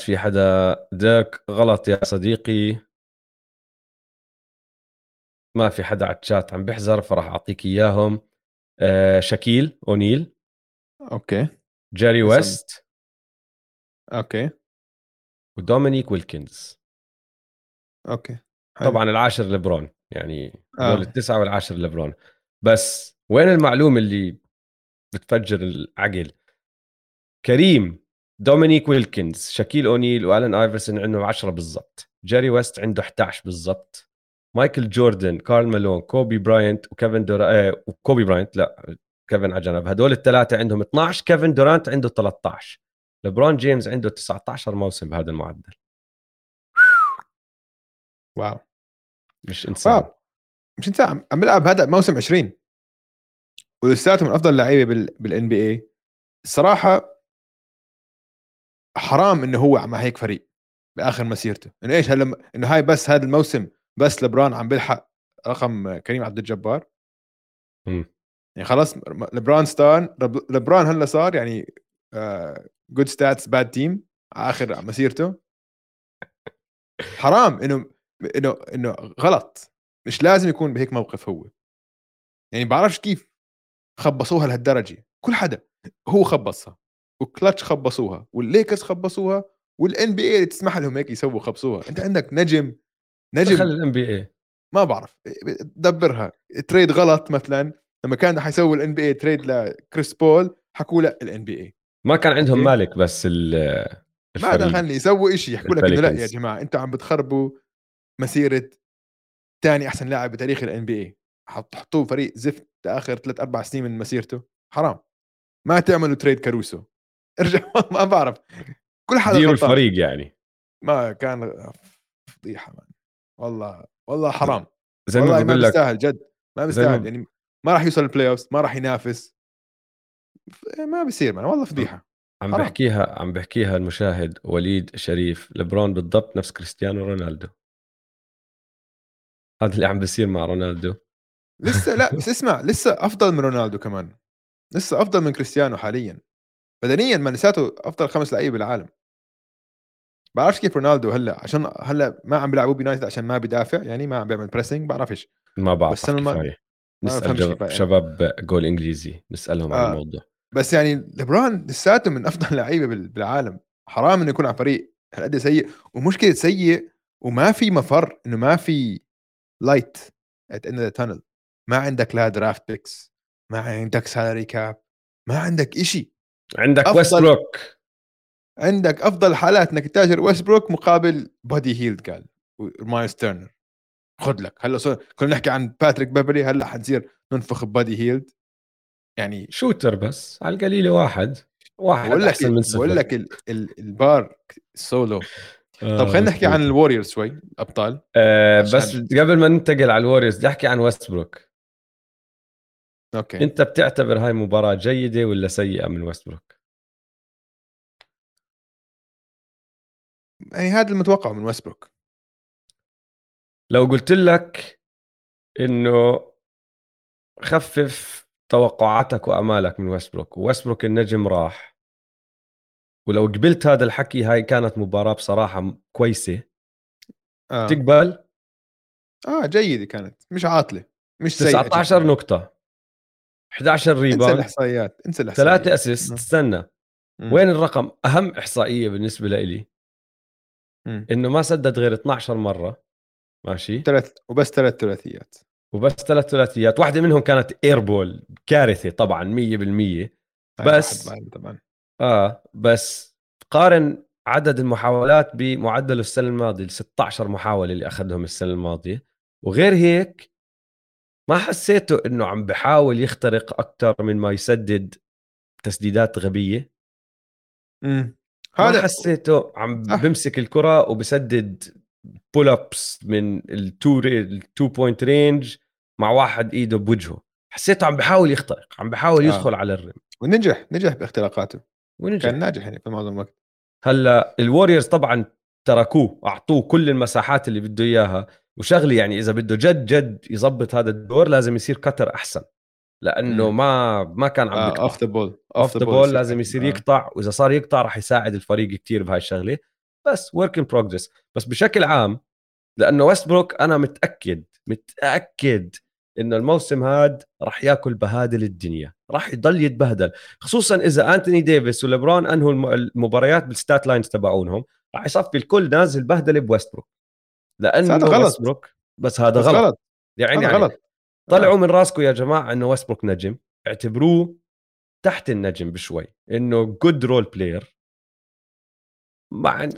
في حدا. داك غلط يا صديقي. ما في حدا على الشات عم بيحذر فراح أعطيك إياهم. آه شاكيل أونيل. أوكي. جيري ويست. أوكي. ودومينيك ويلكنز. أوكي حلو. طبعا العاشر لبرون يعني آه. التسعة والعاشر لبرون بس وين المعلومه اللي بتفجر العقل. كريم دومينيك ويلكنز شاكيل أونيل والن آيفرسون عنده 10 بالضبط. جيري ويست عنده 11 بالضبط. مايكل جوردن كارل مالون كوبي براينت وكيفن دورانت آه وكوبي براينت لا كيفن على جنب. هدول الثلاثه عندهم 12 كيفن دورانت عنده 13 لبرون جيمس عنده 19 موسم بهذا المعدل. واو. مش إنسان. واو. مش إنسان. عم بيلعب هذا موسم 20 ولساته من أفضل اللعيبه بال N BA الصراحه حرام إنه هو مع هيك فريق بآخر مسيرته. إنه إيش هلا إنه هاي بس هذا الموسم بس لبران عم بيلحق رقم كريم عبد الجبار. م. يعني خلاص لبران ستان لبران هلا صار يعني good stats bad team آخر مسيرته. حرام إنه إنه إنه غلط. مش لازم يكون بهيك موقف هو. يعني بعرفش كيف خبصوها لهالدرجة. كل حدا هو خبصها وكلتش خبصوها والليكرز خبصوها وال NBA تسمح لهم هيك يسووا خبصوها. انت عندك نجم نجم خلي ال NBA ما بعرف دبرها. trade غلط مثلا لما كان حيسووا ال NBA trade لكريس بول حكوا لا ال NBA ما كان عندهم مالك بس ال ما دخلني يسووا شيء يحكوا لك إنه لا يا جماعة أنتم عم بتخربوا مسيرة ثاني أحسن لاعب بتاريخ ال NBA حطوه فريق زفت آخر ثلاث أربع سنين من مسيرته حرام. ما تعملوا trade كاروسو. ارجع ما بعرف. كل حدا دير الفريق يعني. ما كان فضيحة man والله والله حرام. زي والله ما بيستاهل جد. ما بيستاهل يعني ما راح يوصل ال playoff ما راح ينافس. ما بيصير man والله فضيحة. عم حرام. بحكيها عم بحكيها المشاهد وليد شريف لبرون بالضبط نفس كريستيانو رونالدو. هذا اللي عم بيصير مع رونالدو. لسه لا بس اسمع لسه أفضل من رونالدو كمان. لسه أفضل من كريستيانو حاليا. بدنيا ما لساته أفضل خمس لعيبة بالعالم. بعرفش كيف رونالدو هلأ عشان هلأ ما عم بيلعبوا بيونايتد عشان ما بدافع يعني ما عم بيعمل pressing بعرفش. ما بعرف بس أنا ما نسأل شباب جول إنجليزي نسألهم آه. عن الموضوع. بس يعني لبرون لساته من أفضل لعيبة بالعالم. حرام إنه يكون على فريق هالقد سيء. ومشكلة سيء وما في مفر إنه ما في light at the end of the tunnel ما عندك لا draft picks ما عندك salary cap ما عندك إشي. عندك ويستبروك عندك أفضل حالات إنك تتاجر ويستبروك مقابل بادي هيلد قال ومايلز تيرنر خذ لك. هلأ صار كنا نحكي عن باتريك بيفرلي هلأ حنصير ننفخ ببادي هيلد يعني shooter بس على القليله واحد. واحد بقول لك من صفر. بقول لك البار السولو آه طب خلينا نحكي عن الوريورز شوي الابطال آه بس قبل ما ننتقل على الوريورز بدي أحكي عن ويستبروك أوكي. أنت بتعتبر هاي مباراة جيدة ولا سيئة من ويستبروك؟ يعني هذا المتوقع من ويستبروك لو قلت لك إنه خفف توقعاتك وأمالك من ويستبروك ويستبروك النجم راح. ولو قبلت هذا الحكي هاي كانت مباراة بصراحة كويسة. آه. تقبل؟ آه جيدة كانت. مش عاطلة. مش 19 نقطة. 11 rebound انسى الإحصائيات انسى الإحصائيات. ثلاثة assist استنى. مم. وين الرقم؟ أهم إحصائية بالنسبة لي إنه ما سدد غير 12 مرة. ماشي. ثلاث وبس ثلاث ثلاثيات. وبس ثلاث ثلاثيات. واحدة منهم كانت airball كارثة طبعا 100% بس طبعا. آه بس قارن عدد المحاولات بمعدل السنة الماضية ال 16 محاولة اللي أخذهم السنة الماضية. وغير هيك ما حسيته إنه عم بحاول يخترق أكثر من ما يسدد تسديدات غبية؟ امم هذا حسيته عم أه. بمسك الكرة وبسدد pull ups من ال two ال two point range مع واحد إيده بوجهه. حسيته عم بحاول يخترق عم بحاول آه. يدخل آه. على ال rim. ونجح نجح باختراقاته. ونجح. كان ناجح يعني في معظم الوقت. هلأ الوريورز طبعا تركوه أعطوه كل المساحات اللي بده إياها. وشغلي يعني إذا بده جد جد يظبط هذا الدور لازم يصير كتر أحسن. لأنه ما ما كان عم يقطع. off the ball off the ball لازم يصير آه. يقطع وإذا صار يقطع راح يساعد الفريق كتير بهاي الشغلة. بس work in progress بس بشكل عام لأنه ويستبروك أنا متأكد متأكد إنه الموسم هاد راح ياكل بهادل الدنيا. راح يضل يتبهدل. خصوصا إذا انتوني ديفيس وليبرون أنهوا المباريات بال stat lines تبعونهم راح يصفي الكل نازل بهدله بويستبروك لأنه هذا غلط. بس هذا بس غلط. غلط. يعني, يعني غلط. طلعوا من راسكم يا جماعة إنه ويستبروك نجم. اعتبروه تحت النجم بشوي. إنه good role player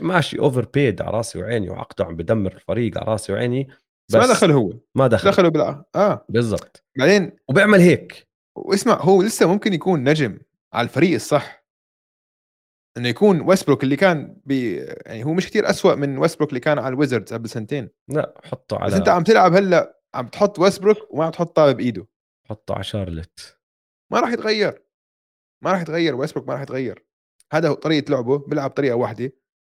ماشي overpaid على راسي وعيني وعقده عم بدمر الفريق على راسي وعيني بس ما دخل هو. ما دخل. دخلوا بلا آه. بالضبط. بعدين وبيعمل هيك. واسمع هو لسه ممكن يكون نجم على الفريق الصح. إنه يكون ويسبروك اللي كان بي يعني هو مش كتير أسوأ من ويسبروك اللي كان على الويزردز قبل سنتين. لا حطه على بس أنت عم تلعب هلأ عم تحط ويسبروك وما عم تحط طابه بإيده. حطه على شارلوت ما راح يتغير. ما راح يتغير ويسبروك ما راح يتغير. هذا طريقة لعبه بيلعب طريقه واحدة.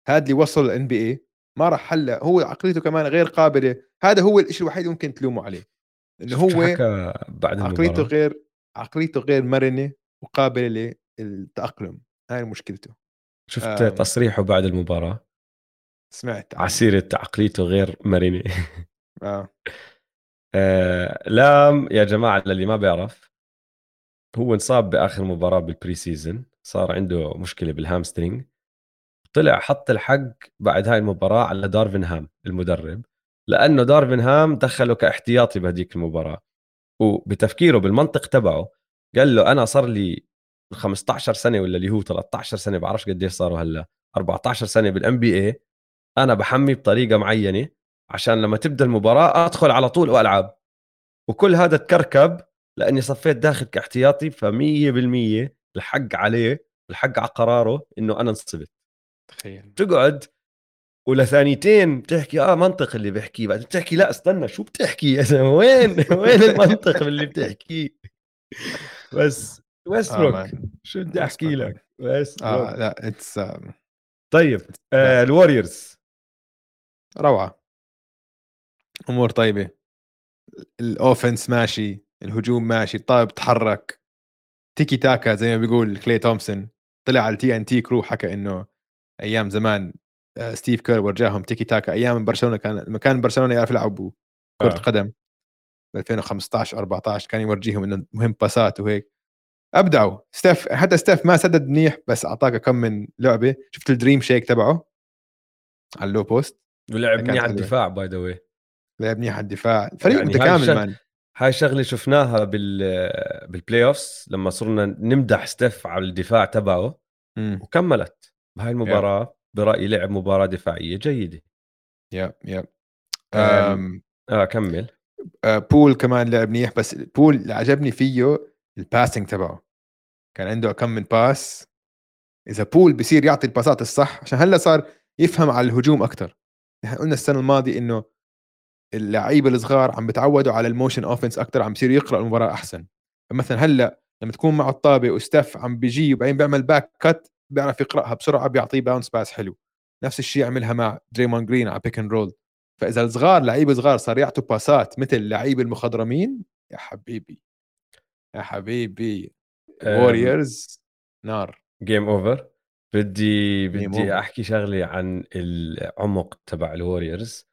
هذا اللي وصل الان بي اي ما راح هلأ هو عقليته كمان غير قابلة. هذا هو الشيء الوحيد اللي ممكن تلومه عليه. إنه هو بعد عقليته غير عقليته غير مرنة وقابلة للتأقلم. هاي مشكلته. شفت آه. تصريحه بعد المباراة سمعت عسيرة عقليته غير مرنه آه. آه لام يا جماعة للي ما بيعرف هو انصاب بآخر مباراة بال preseason صار عنده مشكلة بال hamstring طلع حط الحق بعد هاي المباراة على دارفن هام المدرب لأنه دارفن هام دخله كاحتياطي بهديك المباراة وبتفكيره بالمنطق تبعه قال له أنا صار لي 15 سنة ولا اللي هو 13 سنة بعرفش قديش صاروا هلأ. 14 سنة بال NBA أنا بحمي بطريقة معينة عشان لما تبدأ المباراة أدخل على طول وألعب. وكل هذا تكركب لأني صفيت داخل كاحتياطي ف100% الحق عليه الحق على قراره إنه أنا انصبت تخيل. تقعد ولثانيتين بتحكي آه منطق اللي بحكيه بعدين بتحكي لا استنى شو بتحكي؟ يا زلمه وين؟ وين المنطق اللي بتحكيه؟ بس. ويستبروك آه شو بدي أحكي لك؟ بس آه لا it's طيب آه الوريورز. روعة. أمور طيبة. ال offense ماشي الهجوم ماشي الطابه بتحرك. تيكي تاكا زي ما بيقول كلي تومسون طلع على ال TNT crew حكى إنه أيام زمان آه، ستيف كير ورجاهم تيكي تاكا أيام برشلونة كان لما كان برشلونة يعرف يلعبوا كرة آه. قدم. ب 2015 14 كان يورجيهم إنه مهم باسات وهيك. أبدعوا. ستيف حتى ستيف ما سدد منيح بس أعطاك كم من لعبة. شفت ال dream shake تبعه؟ على ال low post. ولعب منيح على الدفاع by the way لعب منيح على الدفاع. الفريق يعني متكامل هاي, man. هاي شغلة شفناها بال بال playoffs لما صرنا نمدح ستيف على الدفاع تبعه م. وكملت. بهاي المباراة yeah. برأيي لعب مباراة دفاعية جيدة. yeah yeah آه كمل. آه بول كمان لعب منيح بس بول اللي عجبني فيه ال passing تبعه. كان عنده كم من pass إذا بول بصير يعطي الباسات الصح عشان هلأ صار يفهم على الهجوم أكثر إحنا قلنا السنة الماضية إنه اللعيبة الصغار عم بتعودوا على ال motion offense أكثر عم بصير يقرأ المباراة أحسن. فمثلا هلأ لما تكون مع الطابة و Steph عم بيجي وبعدين بيعمل back cut بيعرف يقرأها بسرعة بيعطيه bounce pass حلو. نفس الشيء عملها مع Draymond Green على pick and roll فإذا الصغار لعيبة صغار صار يعطوا باسات مثل لعيبة المخضرمين يا حبيبي. يا حبيبي. Warriors نار. game over بدي بدي أحكي شغلة عن العمق تبع ال Warriors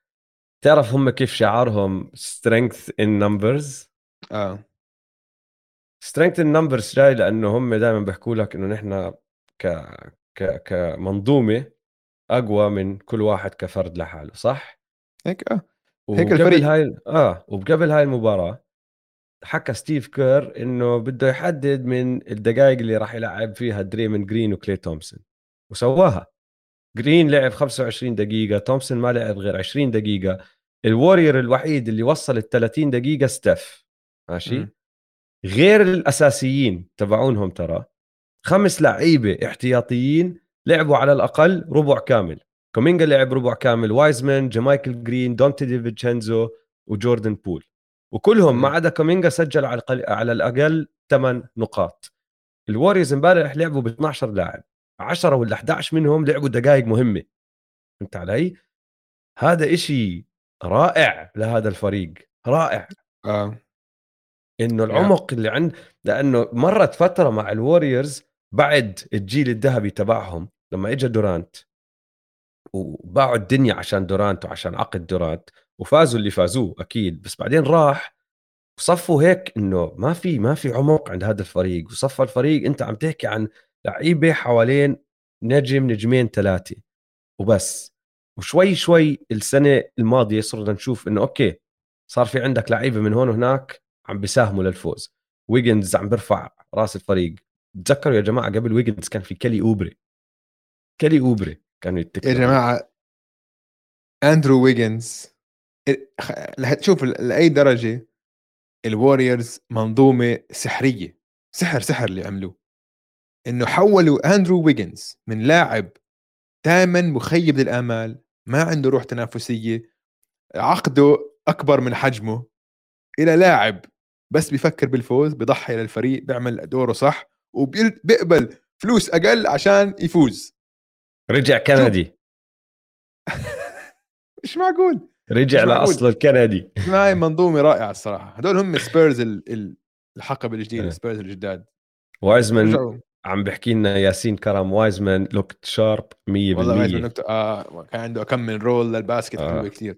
تعرف هم كيف شعارهم strength in numbers آه. strength in numbers جاي لأنه هم دائما بيحكوا لك إنه نحن ك ك كمنظومة أقوى من كل واحد كفرد لحاله صح؟ هيك آه. هيك الفريق. هاي آه وقبل هاي المباراة حكى ستيف كير إنه بده يحدد من الدقائق اللي راح يلعب فيها Draymond Green و Klay Thompson وسواها. جرين لعب 25 دقيقة تومسون ما لعب غير 20 دقيقة. ال Warrior الوحيد اللي وصل ال 30 دقيقة ستيف ماشي؟ م. غير الأساسيين تبعونهم ترى خمس لعيبة احتياطيين لعبوا على الأقل ربع كامل. Kuminga لعب ربع كامل Wiseman JaMychal Green Donte DiVincenzo و Jordan Poole. وكلهم ما عدا Kuminga سجل على على الأقل 8 نقاط. ال Warriors امبارح لعبوا ب 12 لاعب. 10 ولا 11 منهم لعبوا دقائق مهمة. فهمت علي؟ هذا إشي رائع لهذا الفريق. رائع. آه. إنه العمق اللي عند لأنه مرت فترة مع ال Warriors بعد الجيل الذهبي تبعهم لما اجى دورانت. وباعوا الدنيا عشان دورانت وعشان عقد دورانت. وفازوا اللي فازوه أكيد. بس بعدين راح وصفوا هيك إنه ما في ما في عمق عند هذا الفريق. وصفى الفريق أنت عم تحكي عن لعيبة حوالين نجم نجمين ثلاثة وبس. وشوي شوي السنة الماضية صرنا نشوف إنه أوكي صار في عندك لعيبة من هون وهناك عم بيساهموا للفوز. ويجنز عم بيرفع راس الفريق. تذكروا يا جماعة قبل ويجنز كان في Kelly Oubre. Kelly Oubre كانوا يتكلموا. يا جماعة أندرو ويجنز شوف لأي درجة ال Warriors منظومة سحرية سحر سحر اللي عملوه. إنه حولوا اندرو ويجنز من لاعب دائما مخيب للآمال ما عنده روح تنافسية عقده أكبر من حجمه إلى لاعب بس بيفكر بالفوز بضحي للفريق بيعمل دوره صح وبيقبل فلوس أقل عشان يفوز. رجع كندي. مش معقول رجع لاصله الكندي. هاي منظومة رائعة الصراحة. هدول هم سبيرز الحقبه الجديده سبيرز الجداد. وايزمان عم بحكي لنا ياسين كرم. وايزمان looked sharp 100% والله وايزمان آه كان عنده كم من roll لل basket آه. حلوة كثير.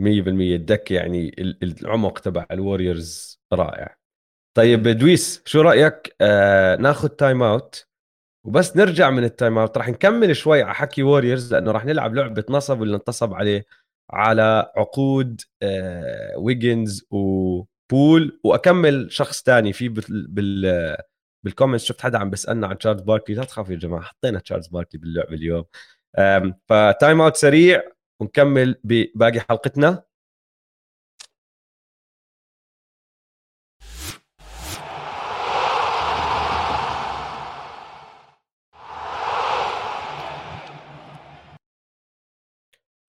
100% ال deck يعني العمق تبع ال Warriors رائع. طيب دويس شو رأيك؟ آه ناخذ time out وبس نرجع من ال time out راح نكمل شوي على حكي Warriors لأنه راح نلعب لعبة نصب واللي انتصب عليه. على عقود آه ويجنز وبول وأكمل شخص ثاني في بال بال comments شفت حدا عم بيسألنا عن تشارلز باركلي؟ لا تخافوا يا جماعة حطينا تشارلز باركلي باللعبه اليوم. ف time out سريع ونكمل بباقي حلقتنا.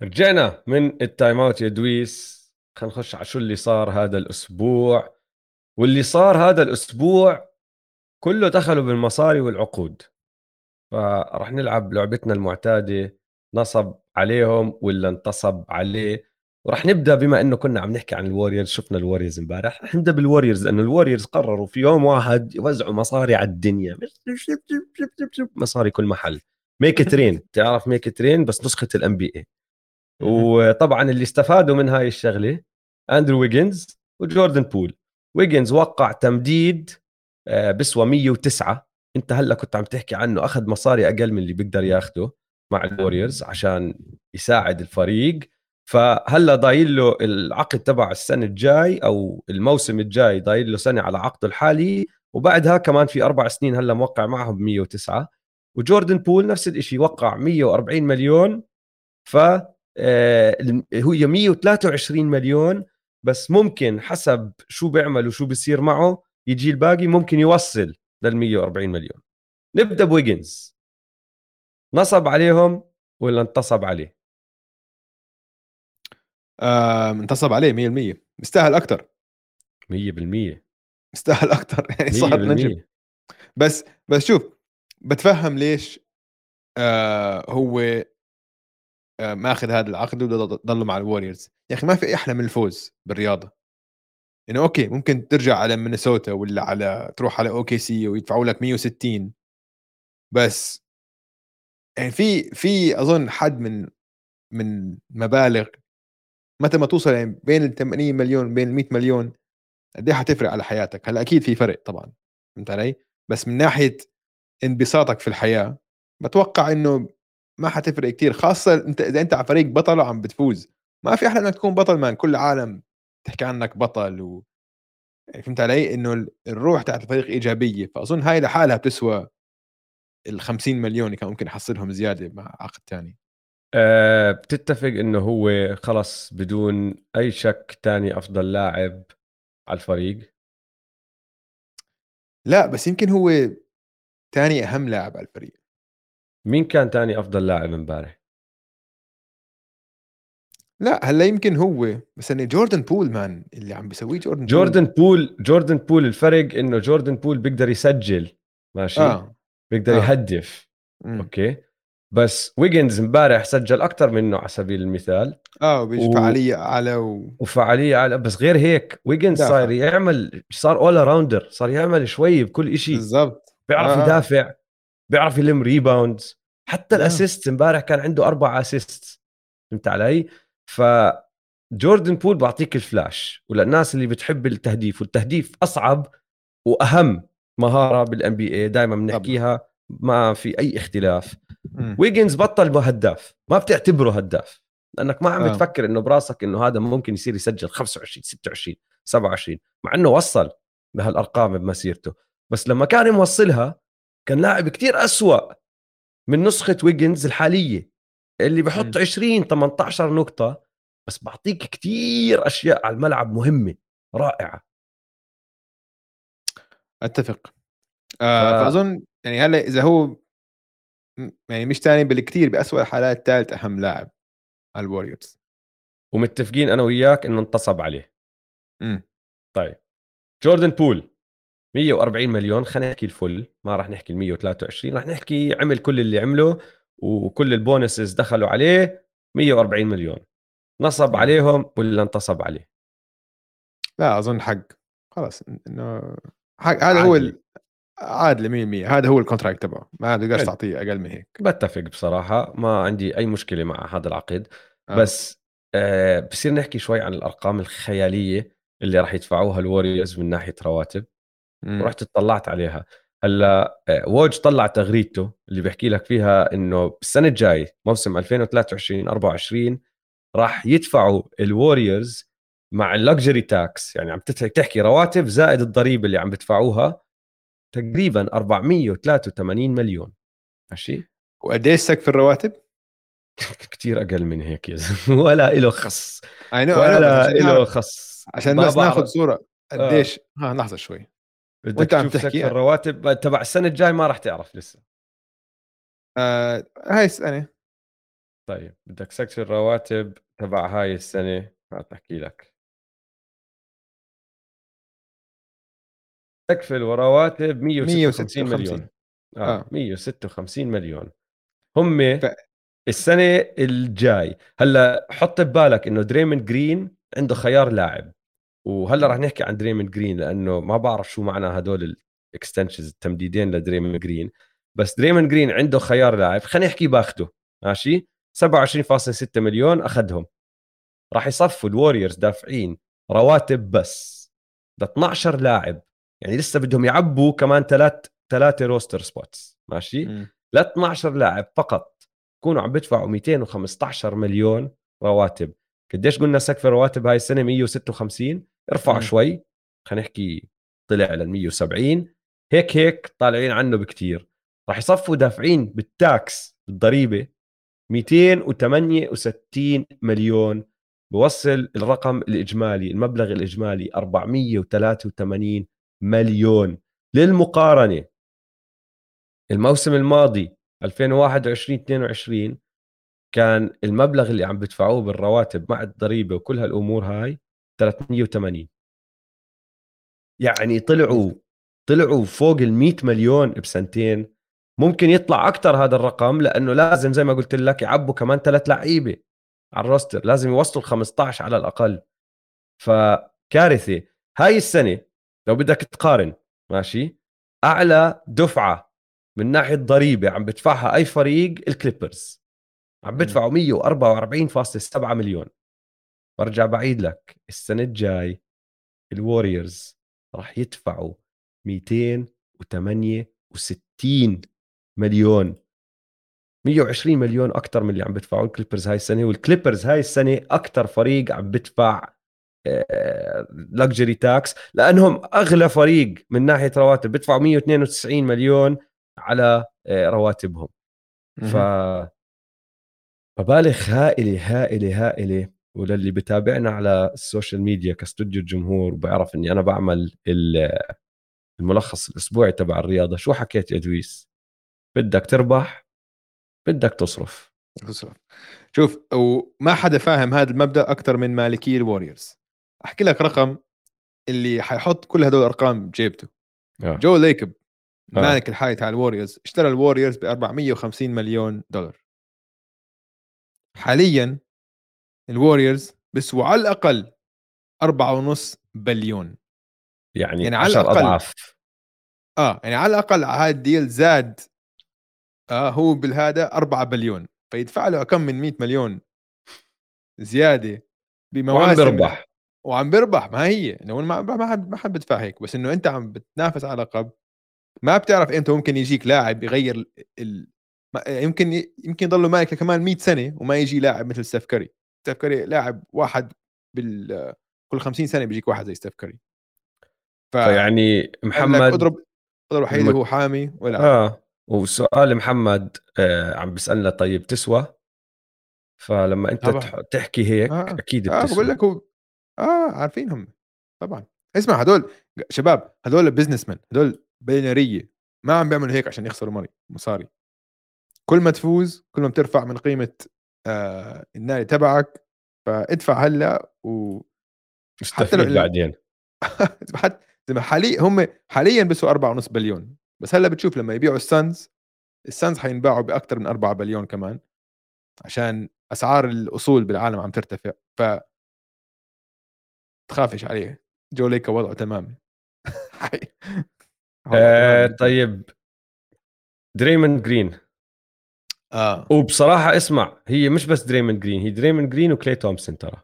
رجعنا من ال time out يا دويس. خلينا نخش على شو اللي صار هذا الأسبوع. واللي صار هذا الأسبوع كله دخلوا بالمصاري والعقود. فراح نلعب لعبتنا المعتادة. نصب عليهم ولا انتصب عليه؟ وراح نبدأ بما إنه كنا عم نحكي عن ال Warriors. شفنا ال Warriors امبارح. رح نبدأ بال Warriors لأنه ال Warriors قرروا في يوم واحد يوزعوا مصاري على الدنيا. مصاري كل محل. make it rain تعرف make it rain بس نسخة ال NBA وطبعا اللي استفادوا من هاي الشغلة أندرو ويجنز وجوردن بول. ويجنز وقع تمديد آه، بسوى 109 أنت هلأ كنت عم تحكي عنه أخذ مصاري أقل من اللي بيقدر ياخده مع ال Warriors عشان يساعد الفريق. فهلأ ضايل له العقد تبع السنة الجاي أو الموسم الجاي ضايل له سنة على عقده الحالي. وبعدها كمان في أربع سنين هلأ موقع معهم ب 109 وجوردن بول نفس الشيء وقع 140 مليون. ف آه، هي 123 مليون بس ممكن حسب شو بيعمل وشو بصير معه يجي الباقي ممكن يوصل لل 140 مليون. نبدأ بويجنز. نصب عليهم ولا انتصب عليه؟ آه، انتصب عليه 100% مستاهل أكثر 100% مستاهل أكثر يعني صار نجم بس بس شوف بتفهم ليش آه هو ماخذ هذا العقد وضل مع ال Warriors يا أخي ما في أحلى من الفوز بالرياضة. انه okay ممكن ترجع على مينيسوتا ولا على تروح على OKC ويدفعوا لك 160 بس يعني في في أظن حد من من مبالغ متى ما توصل يعني بين ال 80 مليون بين ال 100 مليون قد إيه حتفرق على حياتك؟ هلا أكيد في فرق طبعا فهمت علي؟ بس من ناحية انبساطك في الحياة بتوقع إنه ما حتفرق كتير خاصة أنت إذا أنت على فريق بطل وعم بتفوز. ما في أحلى أنك تكون بطل مان كل العالم تحكي عنك بطل و يعني فهمت علي؟ إنه الروح تاعت الفريق إيجابية فأظن هاي لحالها بتسوى ال 50 مليون كان ممكن يحصلهم زيادة مع عقد ثاني أه بتتفق إنه هو خلص بدون أي شك تاني أفضل لاعب على الفريق؟ لا بس يمكن هو ثاني أهم لاعب على الفريق. مين كان ثاني أفضل لاعب امبارح لا هلأ يمكن هو بس إنه جوردن بول man اللي عم بيسويه جوردن جوردن بول. بول جوردن بول الفرق إنه جوردن بول بيقدر يسجل ماشي آه. بيقدر آه. يهدف م. okay بس ويجنز امبارح سجل أكثر منه على سبيل المثال آه وبيجي و... فعالية أعلى و... وفعالية أعلى بس غير هيك ويجنز صار يعمل صار all rounder صار يعمل شوي بكل شيء بالضبط بيعرف آه. يدافع بيعرف يلم rebounds حتى آه. ال assist امبارح كان عنده أربع assist فهمت علي؟ ف جوردن بول بعطيك الفلاش وللناس اللي بتحب التهديف والتهديف أصعب وأهم مهارة بال NBA دائما بنحكيها ما في أي اختلاف ويجنز بطل هداف ما بتعتبره هداف لأنك ما عم آه. بتفكر إنه براسك إنه هذا ممكن يصير يسجل 25 26 27 مع إنه وصل بهالأرقام بمسيرته بس لما كان موصلها كان لاعب كتير أسوأ من نسخة ويجنز الحالية اللي بحط 20 18 نقطة بس بعطيك كتير أشياء على الملعب مهمة رائعة. أتفق. آه ف... فأظن يعني هلأ إذا هو يعني مش ثاني بالكثير بأسوأ الحالات ثالث أهم لاعب على الوريورز ومتفقين أنا وياك إنه انتصب عليه. امم طيب. جوردن بول. 140 مليون خلينا نحكي ال full ما راح نحكي ال 123 راح نحكي عمل كل اللي عمله وكل ال bonuses دخلوا عليه 140 مليون. نصب. عليهم ولا انتصب عليه؟ لا أظن حق. خلاص إنه حق. هذا هو عادل 100% هذا هو ال contract تبعه. ما تقدرش تعطيه أقل من هيك. بتفق بصراحة. ما عندي أي مشكلة مع هذا العقد. آه. بس آه بصير نحكي شوي عن الأرقام الخيالية اللي راح يدفعوها ال Warriors من ناحية رواتب. ورحت اطلعت عليها. هلأ آه، ووج طلع تغريدته اللي بيحكي لك فيها إنه بالسنة الجاي موسم 2023 24 راح يدفعوا ال Warriors مع ال luxury tax يعني عم تحكي رواتب زائد الضريبة اللي عم بدفعوها تقريبا 483 مليون. ماشي؟ وقديش سقف الرواتب؟ كثير أقل من هيك يا زلمة. ولا له خص. ولا له خص. عشان بس ناخذ صورة قديش آه. ها لحظة شوي. بدك تشوف تحكي الرواتب تبع السنة الجاي ما راح تعرف لسه. آه هاي السنة. طيب بدك سقف الرواتب تبع هاي السنة. تحكي لك. سقف الرواتب 156 مليون. آه, آه. 156 مليون. هم ف... السنة الجاي. هلأ حط ببالك إنه دريمن جرين عنده خيار لاعب. وهلأ راح نحكي عن دريمن جرين لأنه ما بعرف شو معنى هدول ال extensions التمديدين لدريمن جرين بس دريمن جرين عنده خيار لاعب خلينا نحكي باخده ماشي؟ 27.6 مليون أخذهم. راح يصفوا ال Warriors دافعين رواتب بس. ل 12 لاعب. يعني لسه بدهم يعبوا كمان ثلاث ثلاثة roster spots ماشي؟ ل 12 لاعب فقط. يكونوا عم بدفعوا 215 مليون رواتب. قديش قلنا سقف الرواتب هاي السنة؟ 156 ارفع شوي خلينا نحكي طلع لل 170 هيك هيك طالعين عنه بكتير. راح يصفوا دافعين بال tax بالضريبة 268 مليون. بوصل الرقم الإجمالي المبلغ الإجمالي 483 مليون. للمقارنة الموسم الماضي 2021 22 كان المبلغ اللي عم بدفعوه بالرواتب مع الضريبة وكل هالأمور هاي 380 يعني طلعوا طلعوا فوق ال 100 مليون بسنتين. ممكن يطلع أكثر هذا الرقم لأنه لازم زي ما قلت لك يعبوا كمان ثلاث لعيبة على ال roster. لازم يوصلوا ال 15 على الأقل. فكارثة. هاي السنة لو بدك تقارن ماشي؟ أعلى دفعة من ناحية ضريبة عم بدفعها أي فريق ال Clippers. عم بدفعوا 144.7 مليون. برجع بعيد لك. السنة الجاي ال Warriors راح يدفعوا 268 مليون. 120 مليون أكثر من اللي عم بدفعوا ال Clippers هاي السنة وال Clippers هاي السنة أكثر فريق عم بدفع luxury tax لأنهم أغلى فريق من ناحية رواتب. بدفعوا 192 مليون على آه، رواتبهم. ف مبالغ هائلة هائلة هائلة وللي بتابعنا على ال social media كاستوديو الجمهور بيعرف إني أنا بعمل الملخص الأسبوعي تبع الرياضة شو حكيت يا دويس بدك تربح بدك تصرف. تصرف. شوف وما حدا فاهم هذا المبدأ أكثر من مالكي ال Warriors أحكي لك رقم اللي حيحط كل هدول الأرقام بجيبته. آه. جو ليكب آه. مالك الحالي تاع ال Warriors اشترى ال Warriors ب 450 مليون دولار. حاليا ال Warriors بيسووا على الأقل 4.5 بليون. يعني, يعني على الأقل أضعاف. آه يعني على الأقل هذا ال deal زاد آه هو بالهذا 4 بليون. فيدفع له كم من 100 مليون زيادة بمواسم وعم بيربح. وعم بيربح. ما هي. انه ما ما حد ما حد بدفع هيك. بس إنه أنت عم بتنافس على لقب ما بتعرف إمتى ممكن يجيك لاعب يغير ال... يمكن يمكن يضلوا معك كمان 100 سنة وما يجي لاعب مثل ستيف كاري. ستيف كاري لاعب واحد بال كل 50 سنة بيجيك واحد زي ستيف كاري ف... فيعني محمد اضرب اضرب حديد وهو حامي ولا آه وسؤال محمد آه عم بيسألنا طيب تسوى فلما انت طبعا. تحكي هيك آه. أكيد بتسوى. آه بقول لك هو آه عارفينهم طبعا اسمع هدول شباب هدول businessmen هدول بليونيريه ما عم بيعملوا هيك عشان يخسروا مصاري كل ما تفوز كل ما بترفع من قيمة آه النادي تبعك فادفع هلأ و حتى لو بعدين. حتى حاليا هم حاليا بيسوا 4.5 بليون بس هلأ بتشوف لما يبيعوا ال Suns ال Suns حينباعوا باكثر من 4 بليون كمان عشان أسعار الأصول بالعالم عم ترتفع ف تخافش عليه جو ليكب وضعه تمام. آه طيب. دريموند جرين. آه. وبصراحة اسمع هي مش بس دريموند جرين هي دريموند جرين وكلي تومسون ترى.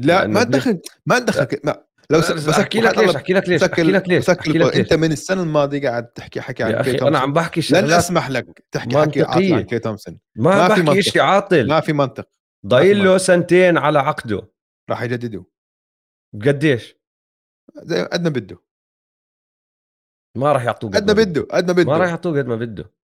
لا ما تدخل ما تدخل ما لو بس أحكي لك ليش أحكي لك ليش أحكي لك ليش أحكي لك ليش. انت من السنة الماضية قاعد تحكي حكي عن تومسون أنا عم بحكي شغلات لن أسمح لك تحكي حكي عاطل عن كلي تومسون. ما, ما في بحكي شيء عاطل. ما في منطق. ضايل له سنتين على عقده. راح يجددوا بقديش؟ زي قد ما بده. ما راح يعطوه قد ما بده. قد ما بده ما راح يعطوه قد ما بده.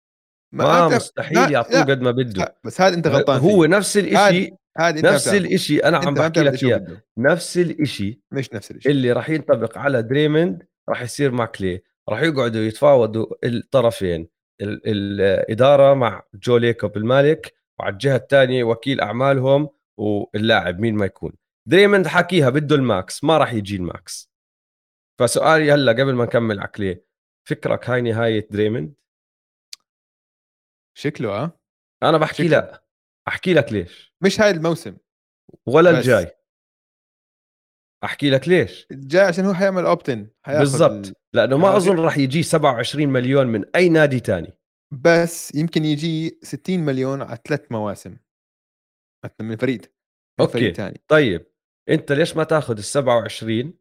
ما, ما مستحيل يعطوه قد ما بده. بس هذا أنت غلطان هو فيه. نفس الشيء نفس الشيء أنا عم بحكي لك إياه. نفس الشيء مش نفس الشيء اللي راح ينطبق على دريمند راح يصير مع كلي. راح يقعدوا يتفاوضوا الطرفين. ال الاداره مع جو ليكوب المالك وعلى الجهة الثانية وكيل أعمالهم واللاعب مين ما يكون. دريمند حكيها بده ال max ما راح يجي ال max. فسؤالي هلأ قبل ما نكمل عقلية فكرك هاي نهاية دريمند شكله آه. أنا بحكي شكله. لأ. أحكي لك ليش. مش هاي الموسم. ولا بس. الجاي. أحكي لك ليش. الجاي عشان هو حيعمل opt in بالضبط. ال... لأنه ما أظن راح يجي 27 مليون من أي نادي تاني. بس يمكن يجي 60 مليون على ثلاث مواسم. من فريق أوكي فريق تاني. طيب. أنت ليش ما تاخذ ال 27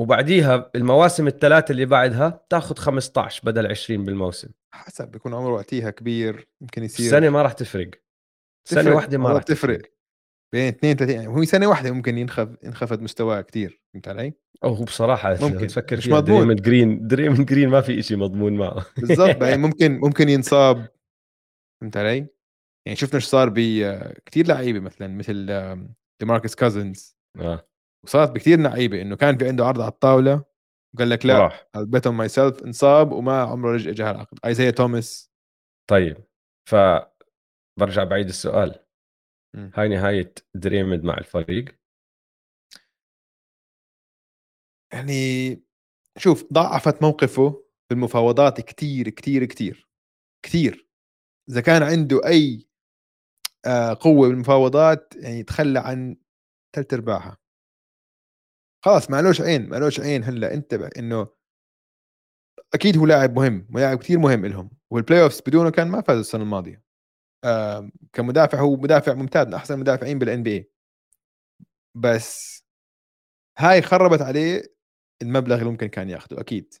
وبعديها المواسم الثلاثة اللي بعدها تاخذ 15 بدل 20 بالموسم. حسب بيكون عمره وقتها كبير يمكن يصير. سنه ما راح تفرق. سنه واحدة ما راح تفرق. بين اثنين ثلاثين يعني هو سنة واحدة ممكن ينخفض ينخفض مستواه كثير فهمت علي؟ أو هو بصراحة ممكن. تفكر مش مضمون. دريمن جرين دريموند جرين ما في شيء مضمون معه. بالضبط يعني ممكن ممكن ينصاب. فهمت علي؟ يعني شفنا إيش صار بكثير لعيبة مثلا مثل ديماركس كازنز آه. وصارت بكثير لعيبه إنه كان في عنده عرض على الطاولة وقال لك لا bet on myself انصاب وما عمره رجع اجى العقد ايزايا توماس طيب ف برجع بعيد السؤال. م. هاي نهاية دريموند مع الفريق؟ يعني شوف ضعفت موقفه بالمفاوضات كثير كثير كثير كثير إذا كان عنده أي آه، قوة بالمفاوضات يعني تخلى عن ثلاث أرباعها. خلاص ما لوش عين ما لوش عين هلأ انتبه إنه أكيد هو لاعب مهم لاعب كثير مهم لهم وال playoffs بدونه كان ما فاز السنة الماضية. آه كمدافع هو مدافع ممتاز من أحسن المدافعين بال NBA بس هاي خربت عليه المبلغ اللي ممكن كان ياخذه أكيد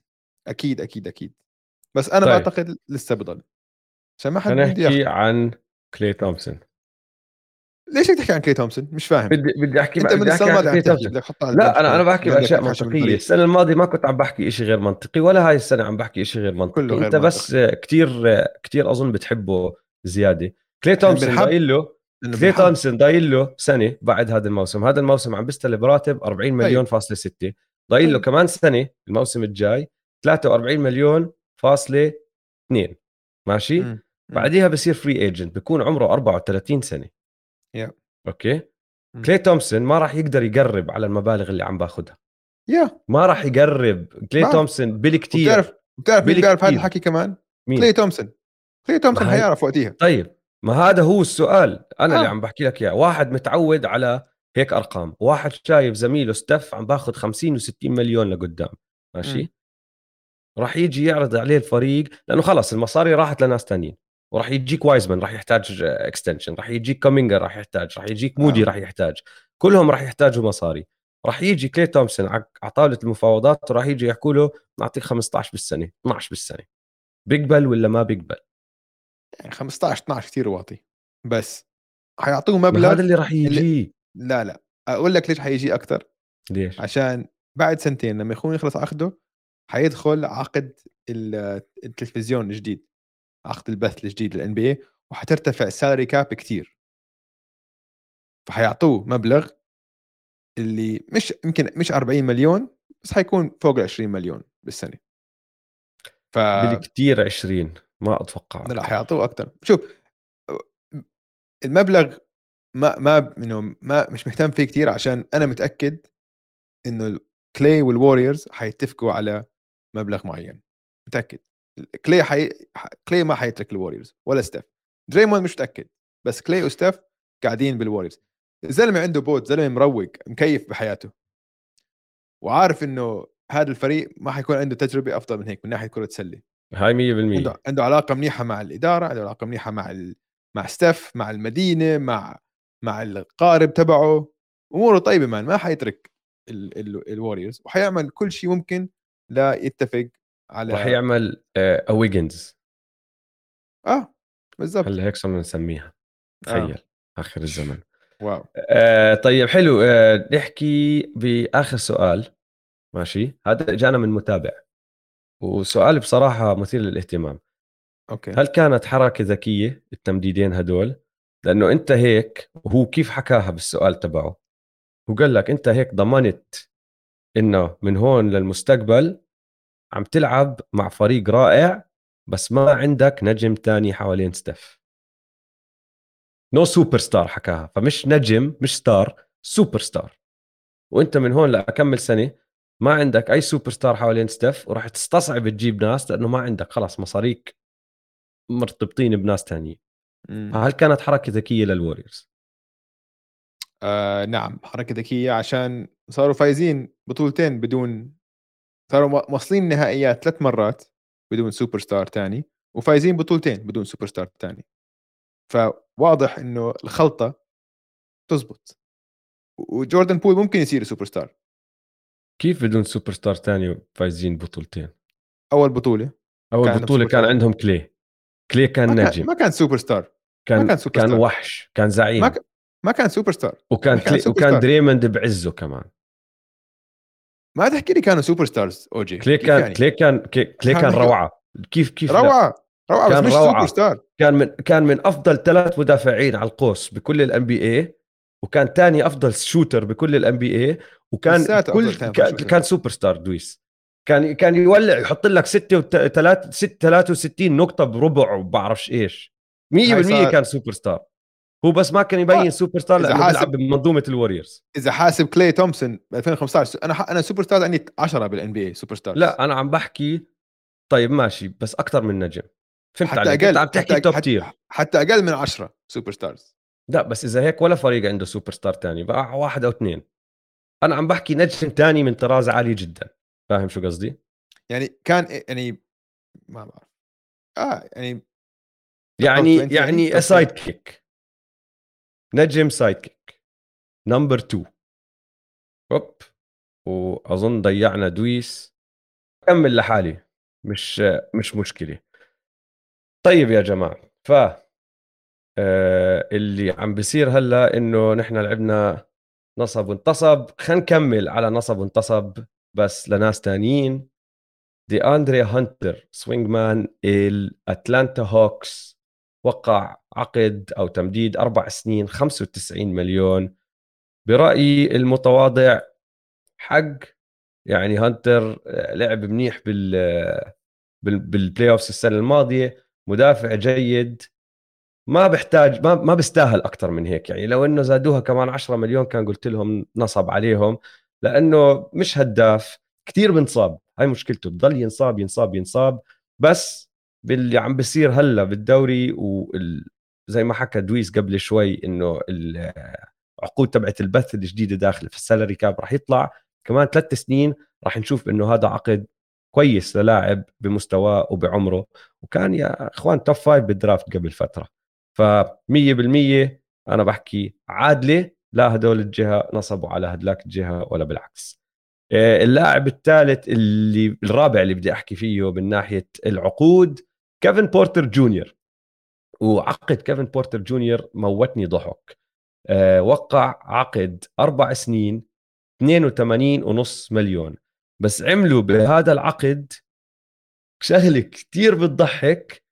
أكيد أكيد أكيد. بس أنا طيب. بعتقد لسه بضل. عشان ما حد عن كلي تومسون ليش تحكي عن كلي تومسون؟ مش فاهم. بدي بدي أحكي أنت من السنة الماضية تحكي بدك تحطها لا أنا أنا بحكي بأشياء منطقية. السنة الماضية ما كنت عم بحكي شيء غير منطقي ولا هاي السنة عم بحكي شيء غير منطقي. كله غير انت. بس كثير كثير أظن بتحبه زيادة. كلي تومسون قايل له كلي تومسون ضايل له سنة بعد هذا الموسم. هذا الموسم عم بيستلم راتب 40 طيب. مليون فاصلة 6 ضايل له طيب. كمان سنة الموسم الجاي 43 مليون فاصلة 2 ماشي. بعديها بصير free agent بيكون عمره 34 سنة. yeah. Okay. كلي تومسون ما راح يقدر يقرب على المبالغ اللي عم باخذها yeah. ما راح يقرب. كلي تومسون بالكثير بتعرف بتعرف مين بيعرف هذا الحكي كمان؟ مين؟ كلي تومسون. كلي تومسون حيعرف وقتها. طيب ما هذا هو السؤال. أنا آه. اللي عم بحكي لك إياه. واحد متعود على هيك أرقام. واحد شايف زميله ستيف عم باخذ 50 و60 مليون لقدام. ماشي؟ م. راح يجي يعرض عليه الفريق لأنه خلص المصاري راحت لناس تانيين. وراح يجيك وايزمان راح يحتاج extension راح يجيك كومينجا راح يحتاج راح يجيك مودي آه. راح يحتاج كلهم راح يحتاجوا مصاري. راح يجي كلي تومسون على طاولة المفاوضات وراح يجي يحكوا له نعطيك 15 بالسنة 12 بالسنة. بيقبل ولا ما بيقبل يعني 15 12 كثير واطي بس حيعطوه مبلغ هذا اللي راح يجي. اللي... لا لا. أقول لك ليش حيجي أكثر ليش؟ عشان بعد سنتين لما يكون يخلص عقده حيدخل عقد التلفزيون الجديد. عقد البث الجديد لل NBA وحترتفع ال salary cap كثير فحيعطوه مبلغ اللي مش يمكن مش 40 مليون بس حيكون فوق ال 20 مليون بالسنة. ف بالكثير 20 ما أتوقع لا حيعطوه أكثر شوف المبلغ ما ما إنه ما مش مهتم فيه كثير عشان أنا متأكد إنه كلاي والوريورز حيتفقوا على مبلغ معين. متأكد. كلاي حي... كلاي ما حيترك الوريورز ولا ستيف دريموند مش متأكد بس كلاي وستيف قاعدين بالوريورز الزلمه عنده boat زلمة مروق مكيف بحياته. وعارف إنه هذا الفريق ما حيكون عنده تجربة أفضل من هيك من ناحية كرة سله هاي 100% عنده عنده علاقة منيحة مع الإدارة عنده علاقة منيحة مع ال... مع ستيف مع المدينة مع مع القارب تبعه. أموره طيبة man ما حيترك الوريورز وحيعمل كل شيء ممكن لا يتفق على راح يعمل اويجنز آه, آه، بالضبط. هلا هيك صرنا نسميها. تخيل آه. آخر الزمن. Wow. آه طيب حلو. آه نحكي بآخر سؤال. ماشي؟ هذا اجانا من متابع. وسؤال بصراحة مثير للاهتمام. Okay. هل كانت حركة ذكية التمديدين هدول؟ لأنه أنت هيك وهو كيف حكاها بالسؤال تبعه؟ وقال لك أنت هيك ضمنت إنه من هون للمستقبل عم تلعب مع فريق رائع بس ما عندك نجم تاني حوالين ستيف. no superstar حكاها فمش نجم مش star superstar وأنت من هون لأكمل سنة ما عندك أي سوبر ستار حوالين ستيف وراح تستصعب تجيب ناس لأنه ما عندك خلاص مصاريك مرتبطين بناس تانيين. هل كانت حركة ذكية للوريورز آه نعم حركة ذكية عشان صاروا فايزين بطولتين بدون صاروا واصلين نهائيات ثلاث مرات بدون سوبر ستار تاني وفايزين بطولتين بدون سوبر ستار تاني. فواضح إنه الخلطة تزبط. وجوردن بول ممكن يصير سوبر ستار كيف بدون سوبر ستار تاني فايزين بطولتين؟ أول بطولة أول كان بطولة كان عندهم كلي. كلي كان ما نجم كان ما كان سوبر ستار كان ما كان, سوبر كان star. وحش كان زعيم. ما, ك... ما كان سوبر ستار وكان كلي وكان دريموند بعزه كمان. ما تحكي لي كانوا superstars اوجي كلي كان يعني؟ كلي كان كلي كان روعة. كيف كيف روعة. روعة كان بس مش روعة. super star كان من كان من أفضل ثلاث مدافعين على القوس بكل ال NBA وكان ثاني أفضل shooter بكل ال NBA وكان كل كان, كان سوبر ستار دويس. كان كان يولع يحط لك 6 63 نقطة بربع وبعرفش إيش. 100% كان سوبر ستار هو بس ما كان يبين آه. سوبر ستار لأنه بيلعب بمنظومة ال Warriors. إذا حاسب كلي تومسون ب 2015 أنا أنا سوبر ستار عندي 10 بال NBA superstar لا أنا عم بحكي طيب ماشي بس أكثر من نجم. فهمت حتى عليك أقل عم تحكي حتى top tier حتى أقل من 10 superstars لا بس إذا هيك ولا فريق عنده سوبر ستار ثاني بقى واحد أو اثنين. أنا عم بحكي نجم ثاني من طراز عالي جدا. فاهم شو قصدي؟ يعني كان يعني ما بعرف. آه يعني يعني يعني sidekick نجم sidekick number 2 هوب. وأظن ضيعنا دويس. كمل لحالي. مش مش مشكلة. طيب يا جماعة. ف آه، اللي عم بيصير هلأ إنه نحن لعبنا نصب وانتصب. خلينا نكمل على نصب وانتصب بس لناس تانيين. دي اندري هانتر swingman ال Atlanta Hawks وقع عقد أو تمديد أربع سنين 95 مليون. برأيي المتواضع حق يعني هانتر لعب منيح بال بال playoffs السنة الماضية. مدافع جيد. ما بحتاج ما ما بيستاهل أكثر من هيك. يعني لو إنه زادوها كمان 10 مليون كان قلت لهم نصب عليهم. لأنه مش هداف. كثير بنصاب. هاي مشكلته. بضل ينصاب ينصاب ينصاب. بس باللي عم بيصير هلأ بالدوري وزي زي ما حكى دويس قبل شوي إنه العقود تبعت البث الجديدة داخلة في ال salary cap راح يطلع. كمان ثلاث سنين راح نشوف إنه هذا عقد كويس للاعب بمستواه وبعمره. وكان يا إخوان top five بال draft قبل فترة. ف 100% أنا بحكي عادلة لا هدول الجهة نصبوا على هدلاك الجهة ولا بالعكس. آه، اللاعب الثالث اللي الرابع اللي بدي أحكي فيه من ناحية العقود كيفن بورتر جونيور. وعقد كيفن بورتر جونيور موتني ضحك. أه وقع عقد أربع سنين 82 ونص مليون. بس عملوا بهذا العقد شغلة كتير بتضحك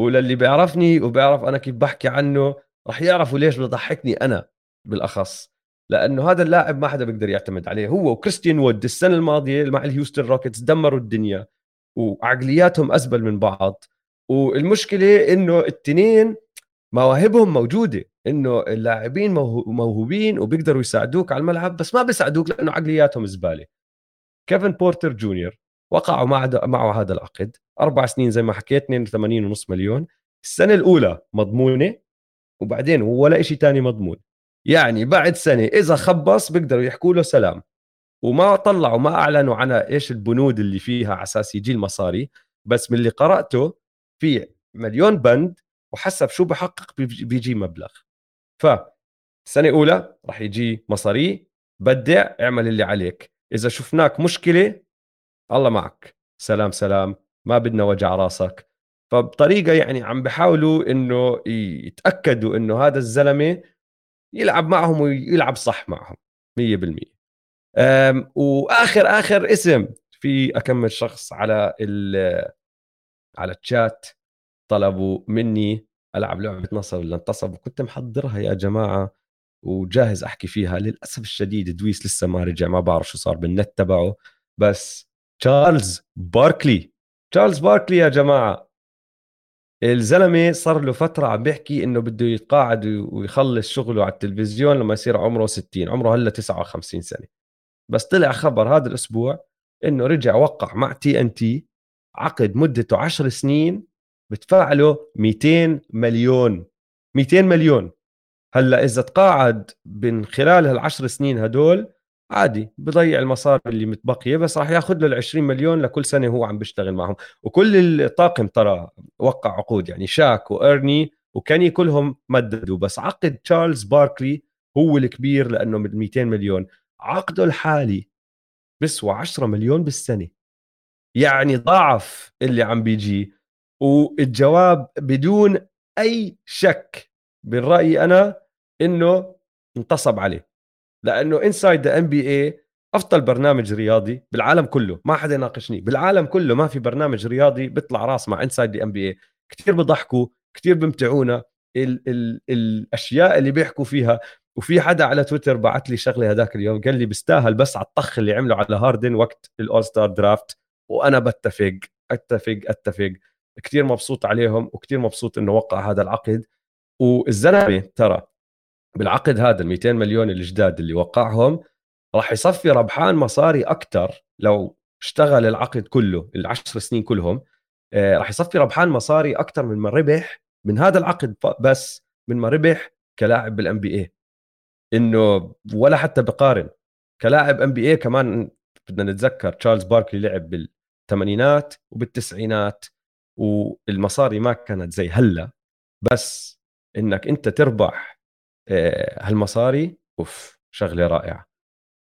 وللي بيعرفني وبيعرف أنا كيف بحكي عنه رح يعرفوا ليش بضحكني أنا بالأخص. لأنه هذا اللاعب ما حدا بيقدر يعتمد عليه. هو وكريستيان وود السنة الماضية مع ال Houston Rockets دمروا الدنيا وعقلياتهم أزبل من بعض. والمشكلة إنه التنين مواهبهم موجودة إنه اللاعبين موهوبين وبيقدروا يساعدوك على الملعب بس ما بيساعدوك لأنه عقلياتهم زبالة. كيفن بورتر جونيور وقعوا مع معه هذا العقد أربع سنين زي ما حكيت 82.5 مليون. السنة الأولى مضمونة وبعدين ولا شيء ثاني مضمون. يعني بعد سنة إذا خبص بيقدروا يحكوا له سلام. وما طلعوا ما أعلنوا عنها إيش البنود اللي فيها على أساس يجي المصاري بس من اللي قرأته في مليون بند وحسب شو بحقق بيجي مبلغ. ف السنة الأولى راح يجي مصاري بدع اعمل اللي عليك. إذا شفناك مشكلة الله معك. سلام سلام. ما بدنا وجع راسك. فبطريقة يعني عم بحاولوا إنه يتأكدوا إنه هذا الزلمة يلعب معهم ويلعب صح معهم 100% وآخر آخر اسم في أكمل شخص على على الشات طلبوا مني ألعب لعبة نصب ولا انتصب وكنت محضرها يا جماعة وجاهز أحكي فيها. للأسف الشديد دويس لسه ما رجع ما بعرف شو صار بالنت تبعه. بس تشارلز باركلي تشارلز باركلي يا جماعة. الزلمة صار له فترة عم بيحكي إنه بده يتقاعد ويخلص شغله على التلفزيون لما يصير عمره 60 عمره هلأ 59 سنة. بس طلع خبر هذا الأسبوع إنه رجع وقع مع TNT عقد مدته 10 سنين بدفع له 200 مليون. 200 مليون. هلأ إذا تقاعد من خلال هالعشر سنين هدول عادي بضيع المصاري اللي متبقية بس راح ياخذ له ال 20 مليون لكل سنة هو عم بيشتغل معهم. وكل الطاقم ترى وقع عقود يعني شاك وأرني وكاني كلهم مددوا. بس عقد تشارلز باركلي هو الكبير لأنه من 200 مليون. عقده الحالي بسوى 10 مليون بالسنة. يعني ضاعف اللي عم بيجي والجواب بدون أي شك بالرأي أنا إنه انتصب عليه لأنه Inside the NBA أفضل برنامج رياضي بالعالم كله ما حدا يناقشني بالعالم كله ما في برنامج رياضي بيطلع راس مع Inside the NBA كثير بضحكوا كثير بمتعونا ال ال الأشياء اللي بيحكوا فيها وفي حدا على تويتر بعث لي شغلة هذاك اليوم قال لي بيستاهل بس على الطخ اللي عمله على هاردن وقت ال All-Star draft وأنا بتفق أتفق أتفق. كثير مبسوط عليهم وكثير مبسوط إنه وقع هذا العقد. والزلمة ترى بالعقد هذا ال 200 مليون الجداد اللي وقعهم راح يصفي ربحان مصاري أكثر لو اشتغل العقد كله العشر سنين كلهم آه، راح يصفي ربحان مصاري أكثر من ما ربح من هذا العقد بس من ما ربح كلاعب بالان بي إنه ولا حتى بقارن كلاعب NBA كمان بدنا نتذكر تشارلز باركلي لعب بالثمانينات وبالتسعينات والمصاري ما كانت زي هلأ بس إنك أنت تربح آه، هالمصاري أوف شغلة رائعة.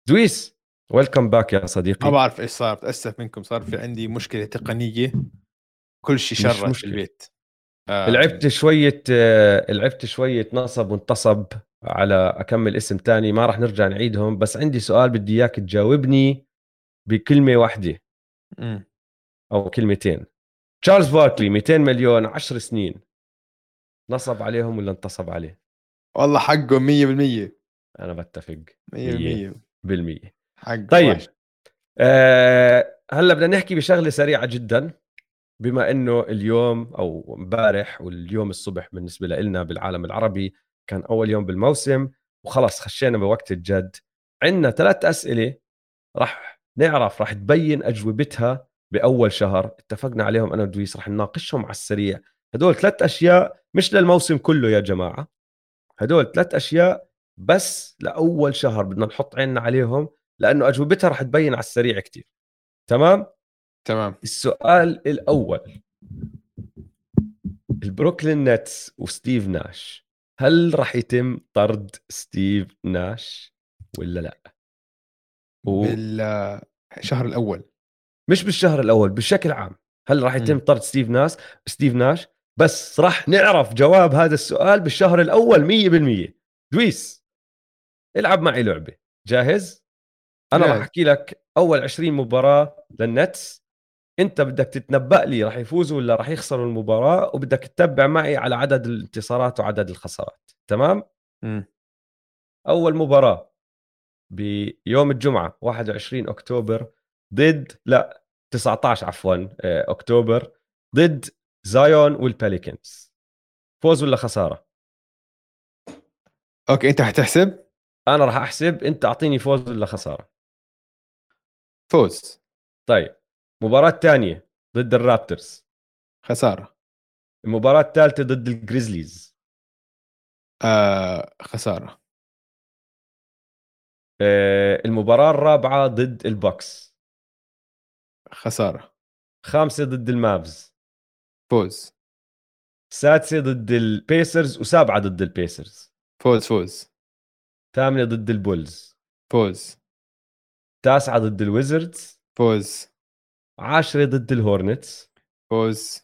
دويس welcome back يا صديقي. ما بعرف إيش صار بتاسف منكم صار في عندي مشكلة تقنية كل شيء شرد في البيت. آه. لعبت شوية آه، لعبت شوية نصب وانتصب على أكمل اسم تاني ما راح نرجع نعيدهم بس عندي سؤال بدي إياك تجاوبني بكلمة واحدة. أو كلمتين. تشارلز باركلي 200 مليون 10 سنين. نصب عليهم ولا انتصب عليه؟ والله حقه 100% أنا بتفق. 100% بالمية. حقه طيب آه هلأ بدنا نحكي بشغلة سريعة جدا. بما إنه اليوم أو امبارح واليوم الصبح بالنسبة لنا بالعالم العربي كان أول يوم بالموسم وخلص خشينا بوقت الجد عندنا ثلاث أسئلة راح نعرف راح تبين أجوبتها بأول شهر اتفقنا عليهم أنا ودويس راح نناقشهم على السريع. هدول ثلاث أشياء مش للموسم كله يا جماعة. هدول ثلاث أشياء بس لأول شهر بدنا نحط عيننا عليهم لأنه أجوبتها راح تبين على السريع كتير. تمام؟ تمام. السؤال الأول. ال Brooklyn Nets وستيف ناش هل راح يتم طرد ستيف ناش ولا لا؟ و... بالشهر الأول. مش بالشهر الأول بشكل عام. هل راح يتم طرد ستيف ناش؟ ستيف ناش. بس راح نعرف جواب هذا السؤال بالشهر الأول 100% دويس العب معي لعبة. جاهز؟ أنا راح أحكي لك أول 20 مباراة لل Nets. أنت بدك تتنبأ لي راح يفوزوا ولا راح يخسروا المباراة وبدك تتبع معي على عدد الانتصارات وعدد الخسارات. تمام؟ م. أول مباراة بيوم الجمعة 21 أكتوبر ضد لا 19 عفوا آه، أكتوبر ضد زايون والباليكنز فوز ولا خسارة؟ أوكي أنت حتحسب؟ أنا راح أحسب أنت أعطيني فوز ولا خسارة. فوز. طيب مباراة ثانية ضد ال Raptors. خسارة. المباراة الثالثة ضد ال Grizzlies. آه خسارة. آه المباراة الرابعة ضد ال Bucks. خسارة. خامسة ضد ال Mavs. فوز. سادسة ضد ال Pacers وسابعة ضد ال Pacers. فوز فوز. ثامنة ضد البولز. فوز. تاسعة ضد الويزردز. فوز. عاشرة ضد الهورنتس. فوز.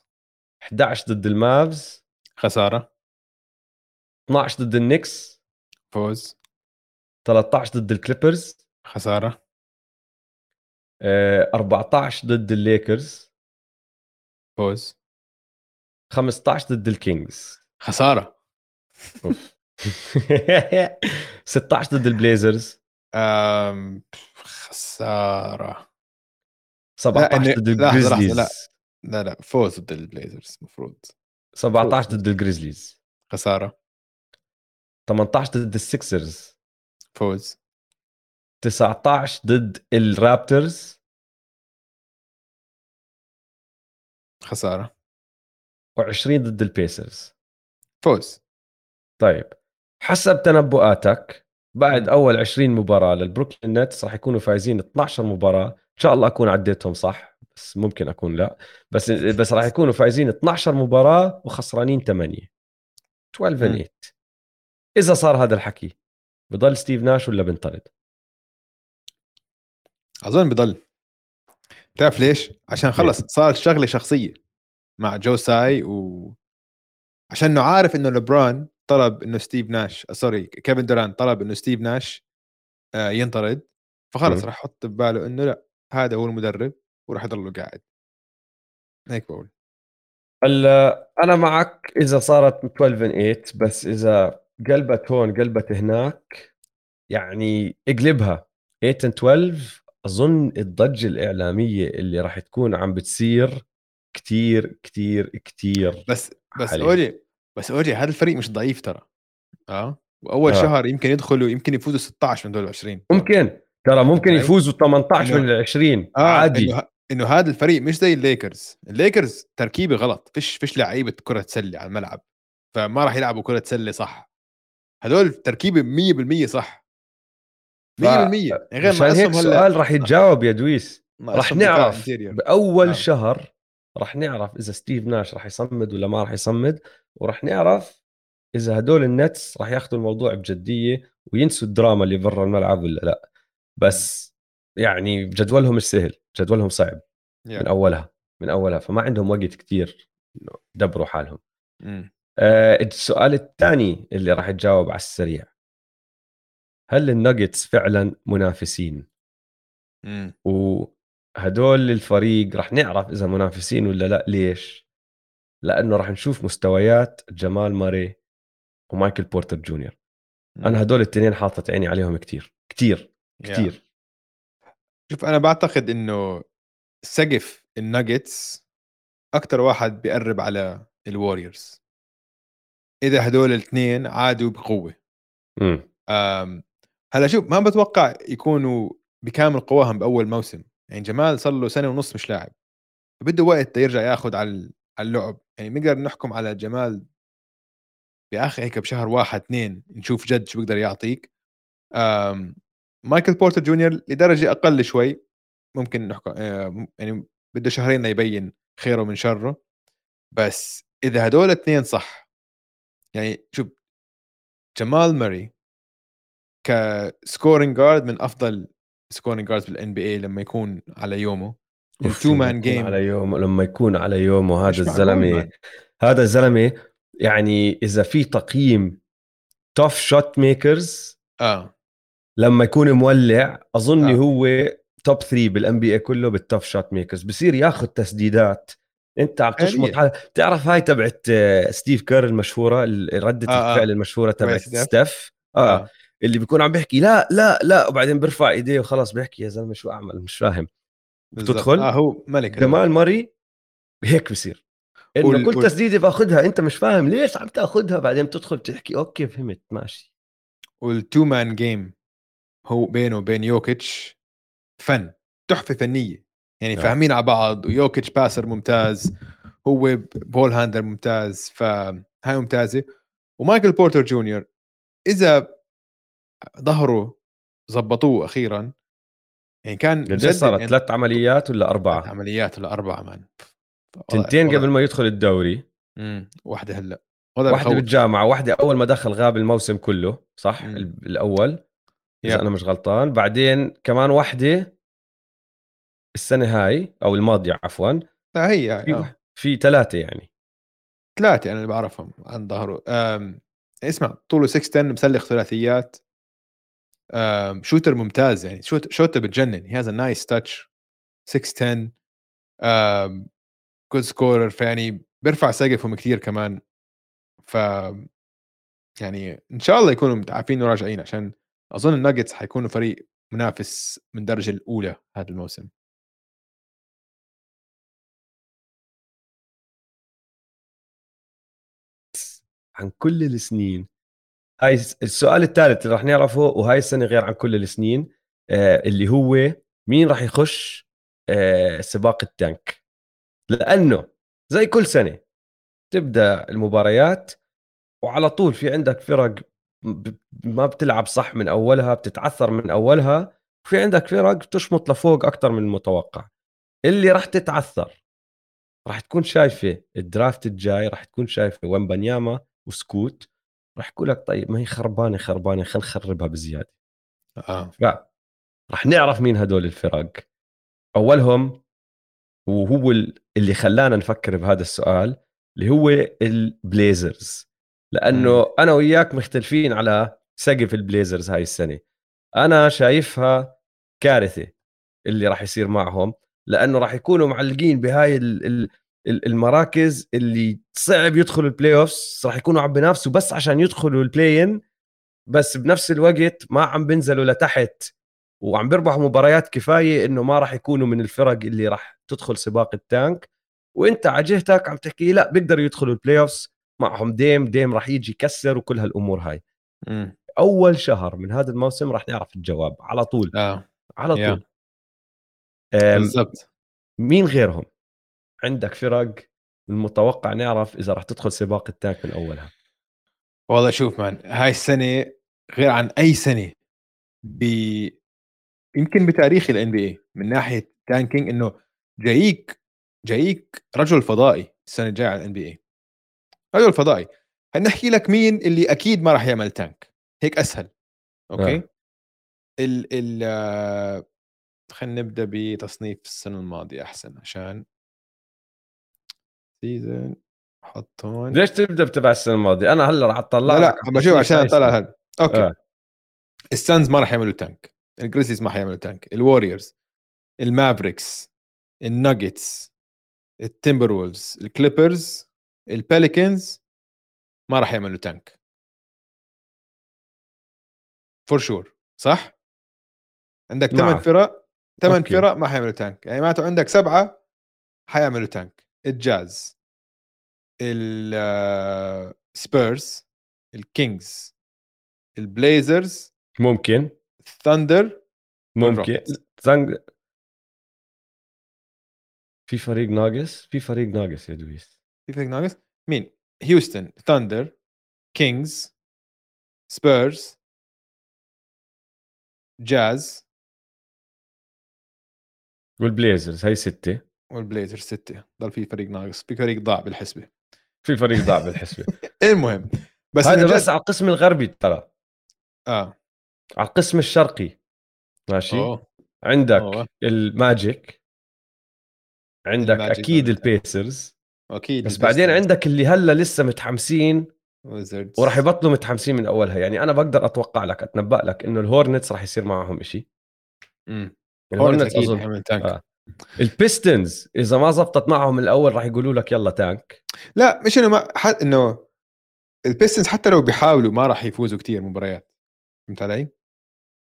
11 ضد المافز. خسارة. 12 ضد النكس فوز. 13 ضد الكليبرز. خسارة. 14 آه، ضد الليكرز. فوز. 15 ضد الكينجز. خسارة. 16 ضد البليزرز. خسارة. 17 ضد الجريزليز. لا. لا لا فوز ضد البليزرز المفروض 17 ضد الجريزليز. خسارة. 18 ضد السكسرز فوز. 19 ضد الرابترز. خسارة. و20 ضد البيسرز. فوز. طيب حسب تنبؤاتك بعد أول 20 مباراة للبروكلين نتس راح يكونوا فايزين 12 مباراة. إن شاء الله أكون عديتهم صح بس ممكن أكون لا. بس بس راح يكونوا فايزين 12 مباراة وخسرانين 8 12 8 إذا صار هذا الحكي بضل ستيف ناش ولا بنطرد؟ أظن بضل. بتعرف ليش؟ عشان خلص صارت شغلة شخصية مع جو ساي و عشان إنه عارف إنه لبران طلب إنه ستيف ناش sorry كيفن دوران طلب إنه ستيف ناش آه، ينطرد. فخلص راح يحط بباله إنه لأ هذا هو المدرب وراح يضل قاعد. هيك بقول. هلا أنا معك إذا صارت 12 8 بس إذا قلبت هون قلبت هناك يعني اقلبها 8 12 أظن الضجة الإعلامية اللي راح تكون عم بتصير كتير كتير كتير بس بس اولي بس اولي هذا الفريق مش ضعيف ترى آه؟ وأول آه. شهر يمكن يدخلوا يمكن يفوزوا 16 من دول 20 ممكن. ترى ممكن يفوزوا 18 من ال 20 آه عادي. إنه, إنه هذا الفريق مش زي الليكرز. الليكرز تركيبة غلط. فيش فيش لعيبة كرة سله على الملعب فما راح يلعبوا كرة سله صح. هدول تركيبة 100% صح. 100% يعني غير ما هيك السؤال راح يتجاوب يا دويس. راح نعرف بأول آه. شهر راح نعرف إذا ستيف ناش راح يصمد ولا ما راح يصمد وراح نعرف إذا هدول النتس راح ياخذوا الموضوع بجدية وينسوا الدراما اللي برا الملعب ولا لأ. بس يعني جدولهم مش سهل جدولهم صعب yeah. من أولها من أولها. فما عندهم وقت كتير يدبروا حالهم. آه السؤال الثاني اللي راح تجاوب على السريع. هل الناجتس فعلا منافسين؟ mm. وهدول الفريق راح نعرف إذا منافسين ولا لأ ليش؟ لأنه راح نشوف مستويات جمال ماري ومايكل بورتر جونيور. أنا هدول الاثنين حاطط عيني عليهم كتير كتير كتير. yeah. شوف أنا بعتقد إنه سقف الناجتس أكثر واحد بيقرب على الوريورز إذا هدول الاثنين عادوا بقوة. امم هلا شوف ما بتوقع يكونوا بكامل قواهم بأول موسم. يعني جمال صار له سنة ونص مش لاعب. بده وقت يرجع ياخذ على اللعب. يعني بنقدر نحكم على جمال باخر هيك بشهر واحد اثنين نشوف جد شو بيقدر يعطيك. مايكل بورتر جونيور لدرجة أقل شوي. ممكن نحكم آه، يعني بده شهرين ليبين خيره من شره. بس إذا هدول الاثنين صح يعني شوف جمال ماري ك scoring guard من أفضل scoring guards بال NBA لما يكون على يومه. ال two man game على يوم لما يكون على يومه هذا الزلمة هذا الزلمة يعني إذا في تقييم tough shot makers آه. لما يكون مولع اظني آه. هو top 3 بال NBA كله بال tough shot makers بصير ياخذ تسديدات. أنت عم تشمط حالك بتعرف هاي تبعت آه، ستيف كير المشهورة ردة آه, آه. الفعل المشهورة تبعت ستيف آه. آه. اللي بيكون عم بيحكي لا لا لا وبعدين بيرفع إيديه وخلاص بيحكي يا زلمة شو أعمل؟ مش فاهم. بتدخل؟ آه هو ملك جمال ماري هيك بصير. إنه وال... كل وال... تسديدة بأخذها أنت مش فاهم ليش عم تأخذها؟ بعدين بتدخل بتحكي okay فهمت ماشي. وال two man game هو بينه وبين يوكيتش فن تحفة فنية. يعني نعم. فاهمين على بعض ويوكيتش passer ممتاز هو ball handler ممتاز فهاي ممتازة. ومايكل بورتر جونيور إذا ظهره زبطوه أخيرا. يعني كان جد صارت؟ يعني ثلاث عمليات ولا أربعة؟ ثلاث عمليات ولا أربعة man. تنتين قبل ما يدخل الدوري. إمم واحدة هلأ. واحدة بالجامعة واحدة أول ما دخل غاب الموسم كله صح؟ مم. الأول. إذا أنا مش غلطان. بعدين كمان واحدة السنة هاي أو الماضية عفوا. لا هي في, آه. في ثلاثة يعني. ثلاثة أنا اللي بعرفهم عن ظهره. اسمع طوله 6 10 مسلخ ثلاثيات. shooter ممتاز يعني shoot shooter بتجنن. he has nice touch 6 10 good scorer فيعني بيرفع سقفهم كثير كمان. ف يعني إن شاء الله يكونوا متعافين وراجعين عشان أظن الناجتس حيكونوا فريق منافس من الدرجه الأولى هذا الموسم. عن كل السنين. هاي السؤال الثالث اللي راح نعرفه وهاي السنة غير عن كل السنين آه اللي هو مين راح يخش آه سباق التانك؟ لأنه زي كل سنة تبدأ المباريات وعلى طول في عندك فرق ما بتلعب صح من أولها بتتعثر من أولها وفي عندك فرق بتشمط لفوق أكثر من المتوقع. اللي راح تتعثر راح تكون شايفة الدرافت الجاي راح تكون شايفة ومبنياما وسكوت راح يقول لك طيب ما هي خربانة خربانة خل نخربها بزيادة. آه. راح نعرف مين هدول الفرق أولهم وهو اللي خلانا نفكر بهذا السؤال اللي هو البليزرز. لأنه م. أنا وياك مختلفين على سقف البليزرز هاي السنة. أنا شايفها كارثة اللي راح يصير معهم لأنه راح يكونوا معلقين بهاي المراكز اللي صعب يدخلوا ال playoffs راح يكونوا عم بينافسوا بس عشان يدخلوا ال play-in بس بنفس الوقت ما عم بينزلوا لتحت. وعم بيربحوا مباريات كفاية إنه ما راح يكونوا من الفرق اللي راح تدخل سباق ال tank. وإنت على جهتك عم تحكي لا بيقدروا يدخلوا ال playoffs معهم ديم ديم راح يجي يكسر وكل هالأمور هاي. م. أول شهر من هذا الموسم راح نعرف الجواب على طول. آه. على طول. بالضبط. مين غيرهم؟ عندك فرق المتوقع نعرف إذا راح تدخل سباق ال tank من أولها؟ والله شوف man هاي السنة غير عن أي سنة ب يمكن بتاريخ ال NBA من ناحية tanking إنه جايك جايك رجل فضائي السنة الجاية على ال NBA رجل فضائي. هنحكي لك مين اللي أكيد ما راح يعمل tank هيك أسهل. أوكي؟ آه. ال ال خلينا نبدأ بتصنيف السنة الماضية أحسن عشان season حط هون ليش تبدأ بتبع السنة الماضية؟ أنا هلأ راح أطلع لا لا بشوف عشان أطلع هذا أوكي. آه. ال Suns ما راح يعملوا tank ال Grizzlies ما حيعملوا tank ال Warriors ال Mavericks ال Nuggets ال Timberwolves ال Clippers ال Pelicans ما راح يعملوا tank for sure صح؟ عندك ثمان فرق ثمان فرق ما حيعملوا tank يعني معناته عندك سبعة حيعملوا tank ال Jazz ال Spurs ال Kings ال Blazers ممكن. ال Thunder ممكن. في فريق ناقص؟ في فريق ناقص يا دويس. في فريق ناقص؟ مين؟ هيوستن Thunder Kings Spurs Jazz وال Blazers هاي ستة. وال Blazers ستة. ضل في فريق ناقص في فريق ضاع بالحسبة. في فريق ضاع بالحسبة. المهم بس هذا بس على القسم الغربي ترى. آه. على القسم الشرقي. ماشي؟ أوه. عندك أوه. ال Magic عندك ال Magic أكيد ال Pacers أكيد بس بعدين عندك اللي هلأ لسه متحمسين Wizards وراح يبطلوا متحمسين من أولها. يعني أنا بقدر أتوقع لك أتنبأ لك إنه ال Hornets راح يصير معهم شيء امم ال Hornets أظن آه. ال Pistons إذا ما زبطت معهم الأول راح يقولوا لك يلا tank لا مش إنه ما حد إنه ال Pistons حتى لو بيحاولوا ما راح يفوزوا كثير مباريات فهمت علي؟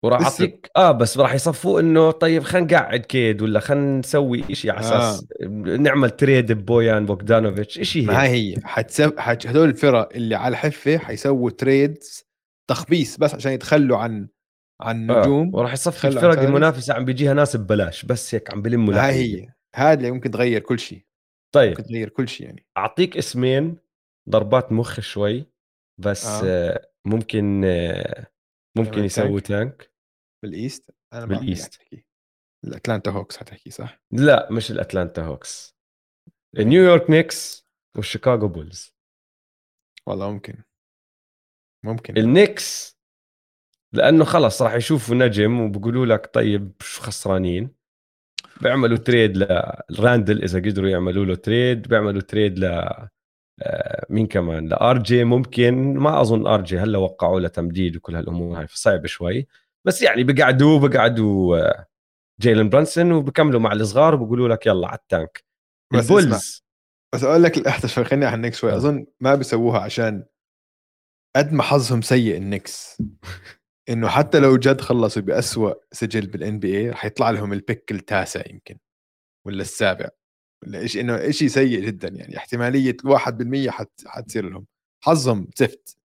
وراح أعطيك آه بس راح يصفوا إنه طيب خلينا نقعد كيد ولا خلينا نسوي شيء على أساس آه. نعمل trade ببويان بوغدانوفيتش شيء ما هي حتسو... حت... هدول الفرق اللي على الحفة حيسووا trades تخبيص بس عشان يتخلوا عن عن آه، نجوم. آه. وراح يصفي الفرق المنافسة عم بيجيها ناس ببلاش بس هيك عم بلموا هاي هي. هذا اللي ممكن تغير كل شيء. طيب. ممكن تغير كل شيء يعني. أعطيك اسمين ضربات مخ شوي بس آه. آه ممكن آه ممكن يسووا tank بال East أنا بال East ال Atlanta Hawks حتحكي صح؟ لا مش ال Atlanta Hawks نيويورك Knicks وال Chicago Bulls والله ممكن. ممكن. ال Knicks لأنه خلص راح يشوفوا نجم وبقولوا لك طيب شو خسرانين؟ بيعملوا trade لراندل إذا قدروا يعملوا له تريد بيعملوا trade ل آه، مين كمان؟ ل RJ ممكن ما أظن RJ هلأ وقعوا له تمديد وكل هالأمور هاي فصعب شوي. بس يعني بقعدوا بقعدوا آه، جيلن برانسون وبكملوا مع الصغار وبقولوا لك يلا على ال tank. بس ال Bulls. بس أقول لك شوي خليني احنك شوي. آه. أظن ما بيسووها عشان قد ما حظهم سيء ال Knicks. إنه حتى لو جد خلصوا بأسوأ سجل بال NBA رح يطلع لهم ال pick التاسع يمكن ولا السابع ولا شيء إنه شيء سيء جدا يعني احتمالية 1% حت حتصير لهم. حظهم زفت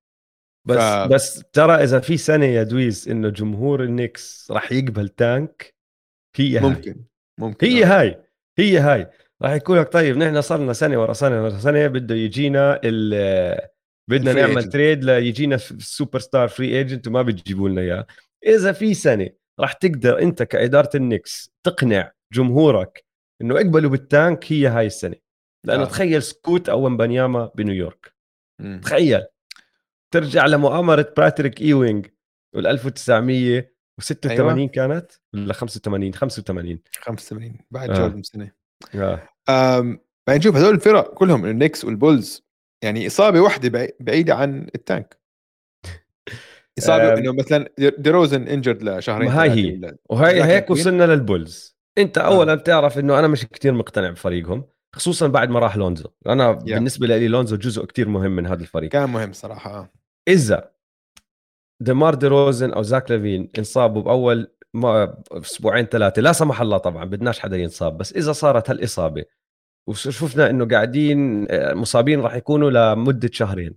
بس ف... بس ترى إذا في سنة يا دويز إنه جمهور ال Knicks راح يقبل tank هي هاي. ممكن ممكن هي آه. هاي هي هاي. راح يقول لك طيب نحن صرنا سنة ورا سنة ورا سنة بده يجينا ال بدنا نعمل. trade ليجينا ال superstar free agent وما بتجيبوا لنا إياه إذا في سنة راح تقدر أنت كإدارة ال Knicks تقنع جمهورك إنه اقبلوا بال tank هي هاي السنة لأنه آه. تخيل سكوت أو ومبانياما بنيويورك م. تخيل ترجع لمؤامرة باتريك ايوينج وال 1986 أيوة. كانت ولا 85 85 85 بعد آه. جوردن سنة آه. بعدين شوف هذول الفرق كلهم ال Knicks وال Bulls يعني إصابة واحدة بعيدة عن ال tank إصابة إنه مثلا ديروزن injured لشهرين هاي هي وهي هيك وصلنا لل Bulls. أنت آه. اولا بتعرف إنه أنا مش كتير مقتنع بفريقهم خصوصا بعد ما راح لونزو. أنا yeah. بالنسبة لي لونزو جزء كتير مهم من هذا الفريق. كان مهم صراحة آه. إذا ديمار دي روزن أو زاك لافين انصابوا بأول ما أسبوعين ثلاثة لا سمح الله طبعا بدناش حدا ينصاب بس إذا صارت هالإصابة وشفنا إنه قاعدين آه، مصابين راح يكونوا لمدة شهرين.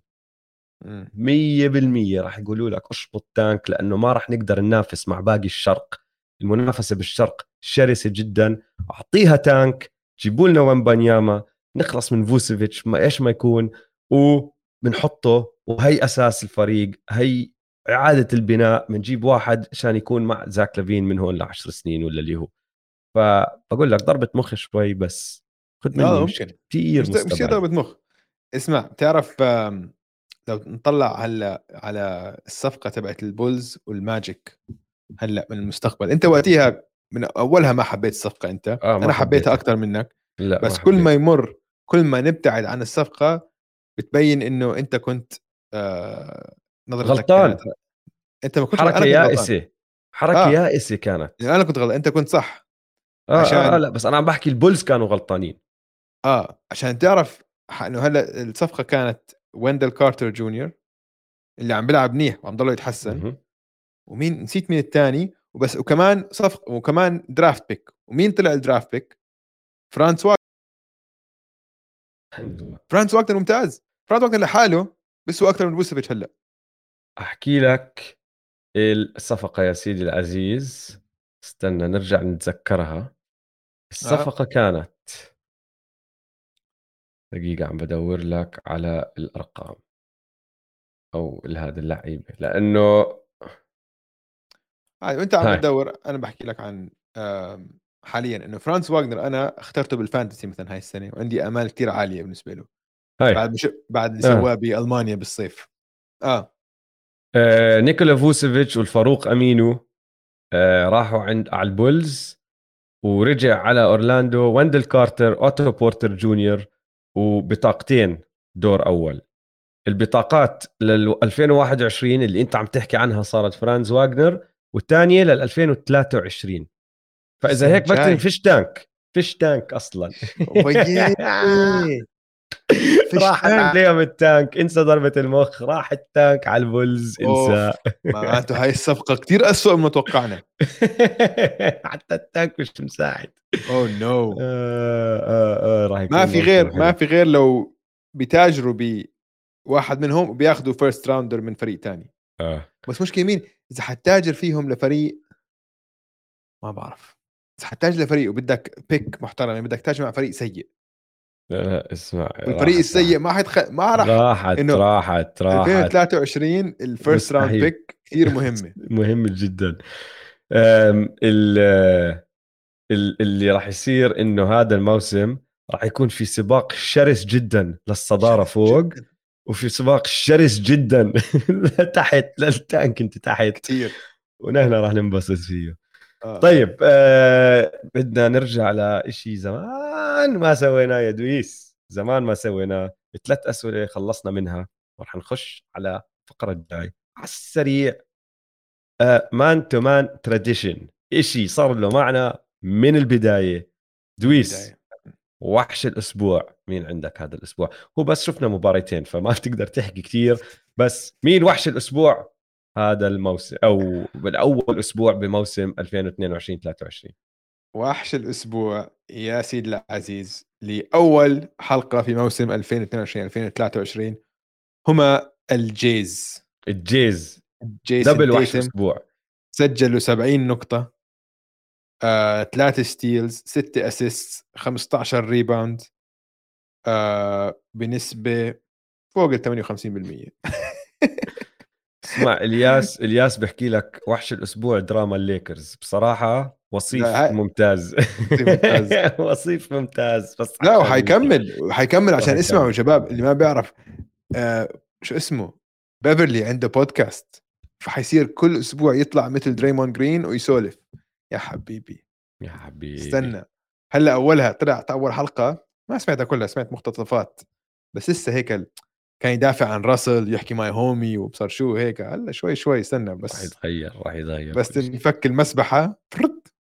مية بالمية راح يقولوا لك أشبط tank لأنه ما راح نقدر ننافس مع باقي الشرق. المنافسة بالشرق شرسة جدا. أعطيها tank جيبوا لنا ومبانياما نخلص من فوتشيفيتش ما إيش ما يكون. وبنحطه وهي أساس الفريق. هي إعادة البناء. بنجيب واحد عشان يكون مع زاك لافين من هون لعشر سنين ولا اللي هو. فبقول لك ضربة مخ شوي بس. خذ مني كثير مش ضربة مخ. اسمع بتعرف لو نطلع هلأ على الصفقة تبعت ال Bulls وال Magic هلأ من المستقبل. أنت وقتها من أولها ما حبيت الصفقة أنت. آه أنا حبيتها أكثر منك. لأ بس ما كل ما يمر كل ما نبتعد عن الصفقة بتبين إنه أنت كنت آه نظرتك غلطان. أنت ما كنت حركه يائسة. حركة آه. يائسة كانت. يعني أنا كنت غلط. أنت كنت صح. آه, آه، عشان... آه, لأ بس أنا عم بحكي البولز كانوا غلطانين. آه عشان تعرف إنه هلأ الصفقة كانت ويندل كارتر جونيور اللي عم بيلعب منيح وعم ضله يتحسن ومين نسيت مين الثاني وبس وكمان صفقه وكمان draft pick ومين طلع ال draft pick فرانس واغنر فرانس واغنر ممتاز. فرانس واغنر لحاله بس هو أكثر من فوسيفيتش هلأ. أحكي لك الصفقة يا سيدي العزيز. استنى نرجع نتذكرها. الصفقة آه. كانت دقيقة عم بدور لك على الأرقام أو هذا اللعيبة لأنه هاي وأنت عم تدور أنا بحكي لك عن حاليا إنه فرانس واغنر أنا اخترته بال fantasy مثلا هاي السنة وعندي آمال كثير عالية بالنسبة له هاي. بعد مش بعد اللي آه. سواه بألمانيا بالصيف آه. آه نيكولا فوسيفيتش والفاروق أمينو آه راحوا عند على البولز ورجع على أورلاندو ويندل كارتر أوتو بورتر جونيور وبطاقتين دور أول. البطاقات لل 2021 اللي أنت عم تحكي عنها صارت فرانز واجنر والثانية لل 2023 فإذا هيك بكتب فيش tank فيش tank أصلا. راح عليهم ال tank. انسى ضربة المخ. راح ال tank على البولز. انسى. معناته هاي الصفقة كتير أسوأ مما توقعنا. حتى ال tank مش مساعد. oh no آه، آه، آه، راح ما في غير ما في غير لو بتاجروا بواحد منهم وبياخذوا first rounder من فريق تاني. آه. بس مشكلة مين؟ إذا حتتاجر فيهم لفريق ما بعرف. إذا حتتاجر لفريق وبدك pick محترم يعني بدك تاجر مع فريق سيء لا اسمع الفريق السيء ما حتخ... ما راح. راحت إنه راحت راحت. 2023 ال first round pick كثير مهمة. مهمه جدا. ال اللي راح يصير إنه هذا الموسم راح يكون في سباق شرس جدا للصدارة فوق جداً. وفي سباق شرس جدا لتحت للتانك أنت تحت. كثير. ونحن راح ننبسط فيه. طيب آه بدنا نرجع لشيء زمان ما سويناه يا دويس. زمان ما سويناه. ثلاث أسئلة خلصنا منها. ورح نخش على الفقرة الجاي. على السريع. man to man tradition شيء صار له معنا من البداية. دويس وحش الأسبوع. مين عندك هذا الأسبوع؟ هو بس شفنا مباريتين فما بتقدر تحكي كثير بس مين وحش الأسبوع؟ هذا الموسم أو بالأول أسبوع بموسم 2022 23 وحش الأسبوع يا سيد العزيز لأول حلقة في موسم 2022 2023 هما ال Jays. ال Jays. ال Jays double وحش الأسبوع سجلوا 70 نقطة آه، ثلاثة steals ستة assist 15 rebound آه، بنسبة فوق ال 58% اسمع إلياس إلياس بحكي لك وحش الأسبوع دراما الليكرز. بصراحة وصيف ممتاز. ممتاز. وصيف ممتاز. بس لا وحيكمل وحيكمل عشان اسمعوا شباب اللي ما بيعرف آه شو اسمه؟ بيفرلي عنده بودكاست فحيصير كل أسبوع يطلع مثل دريمون جرين ويسولف. يا حبيبي. يا حبيبي. استنى. هلأ أولها طلع أول حلقة. ما سمعتها كلها سمعت مقتطفات. بس لسه هيك كان يدافع عن راسل يحكي my homie وبصر شو هيك هلا شوي شوي استنى بس. راح يتغير راح يتغير بس يفك المسبحة